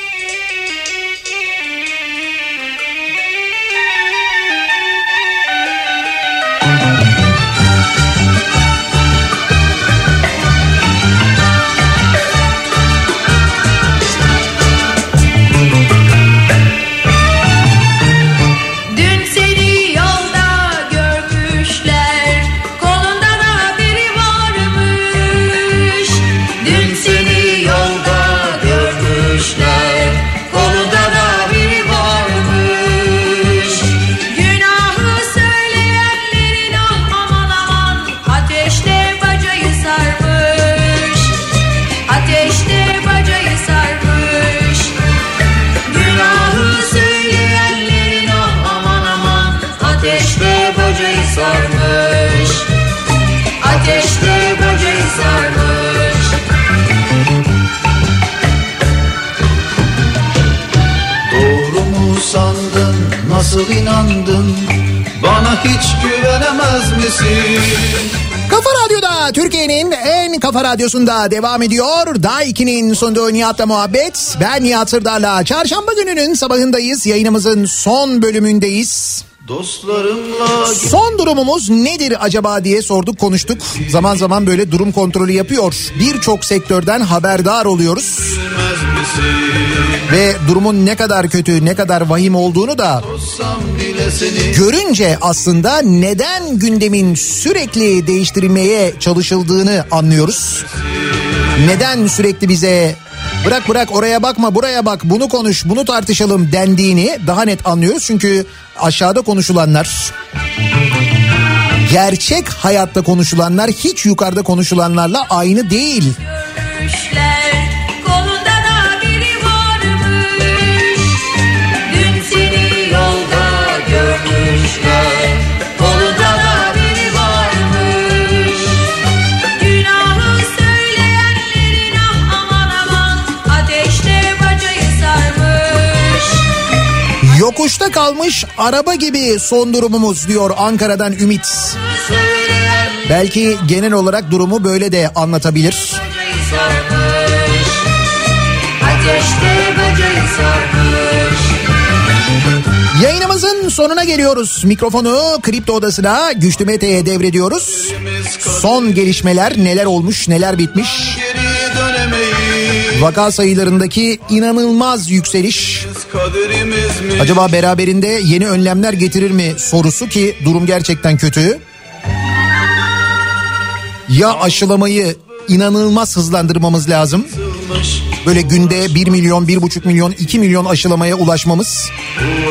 Sandın nasıl inandın Bana hiç güvenemez misin Kafa Radyo'da Türkiye'nin en kafa radyosunda devam ediyor. Daha 2'nin sonunda Nihat'la muhabbet. Ben Nihat Sırdar'la. Çarşamba gününün sabahındayız. Yayınımızın son bölümündeyiz. Dostlarımla Son durumumuz nedir acaba diye sorduk konuştuk. Zaman zaman böyle durum kontrolü yapıyor. Birçok sektörden haberdar oluyoruz. Ve durumun ne kadar kötü ne kadar vahim olduğunu da görünce aslında neden gündemin sürekli değiştirilmeye çalışıldığını anlıyoruz. Neden sürekli bize bırak bırak oraya bakma buraya bak bunu konuş bunu tartışalım dendiğini daha net anlıyoruz. Çünkü aşağıda konuşulanlar gerçek hayatta konuşulanlar hiç yukarıda konuşulanlarla aynı değil. Görmüşler Yokuşta kalmış araba gibi son durumumuz diyor Ankara'dan Ümit. Belki genel olarak durumu böyle de anlatabilir. Yayınımızın sonuna geliyoruz. Mikrofonu Kripto Odası'na Güçlü Mete'ye devrediyoruz. Son gelişmeler neler olmuş neler bitmiş. Vaka sayılarındaki inanılmaz yükseliş. Acaba beraberinde yeni önlemler getirir mi sorusu ki durum gerçekten kötü. Ya aşılamayı inanılmaz hızlandırmamız lazım. Böyle günde 1 milyon, 1,5 milyon, 2 milyon aşılamaya ulaşmamız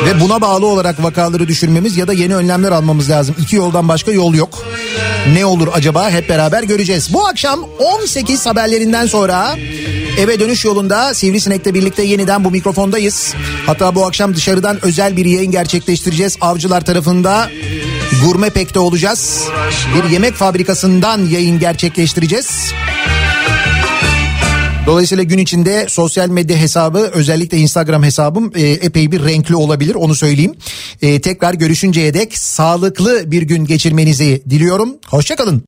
ve buna bağlı olarak vakaları düşürmemiz ya da yeni önlemler almamız lazım. İki yoldan başka yol yok. Ne olur acaba hep beraber göreceğiz. Bu akşam 18 haberlerinden sonra eve dönüş yolunda Sivrisinek'le birlikte yeniden bu mikrofondayız. Hatta bu akşam dışarıdan özel bir yayın gerçekleştireceğiz. Avcılar tarafında Gurme Pek'te olacağız. Bir yemek fabrikasından yayın gerçekleştireceğiz. Dolayısıyla gün içinde sosyal medya hesabı özellikle Instagram hesabım e, epey bir renkli olabilir onu söyleyeyim. E, tekrar görüşünceye dek sağlıklı bir gün geçirmenizi diliyorum. Hoşçakalın.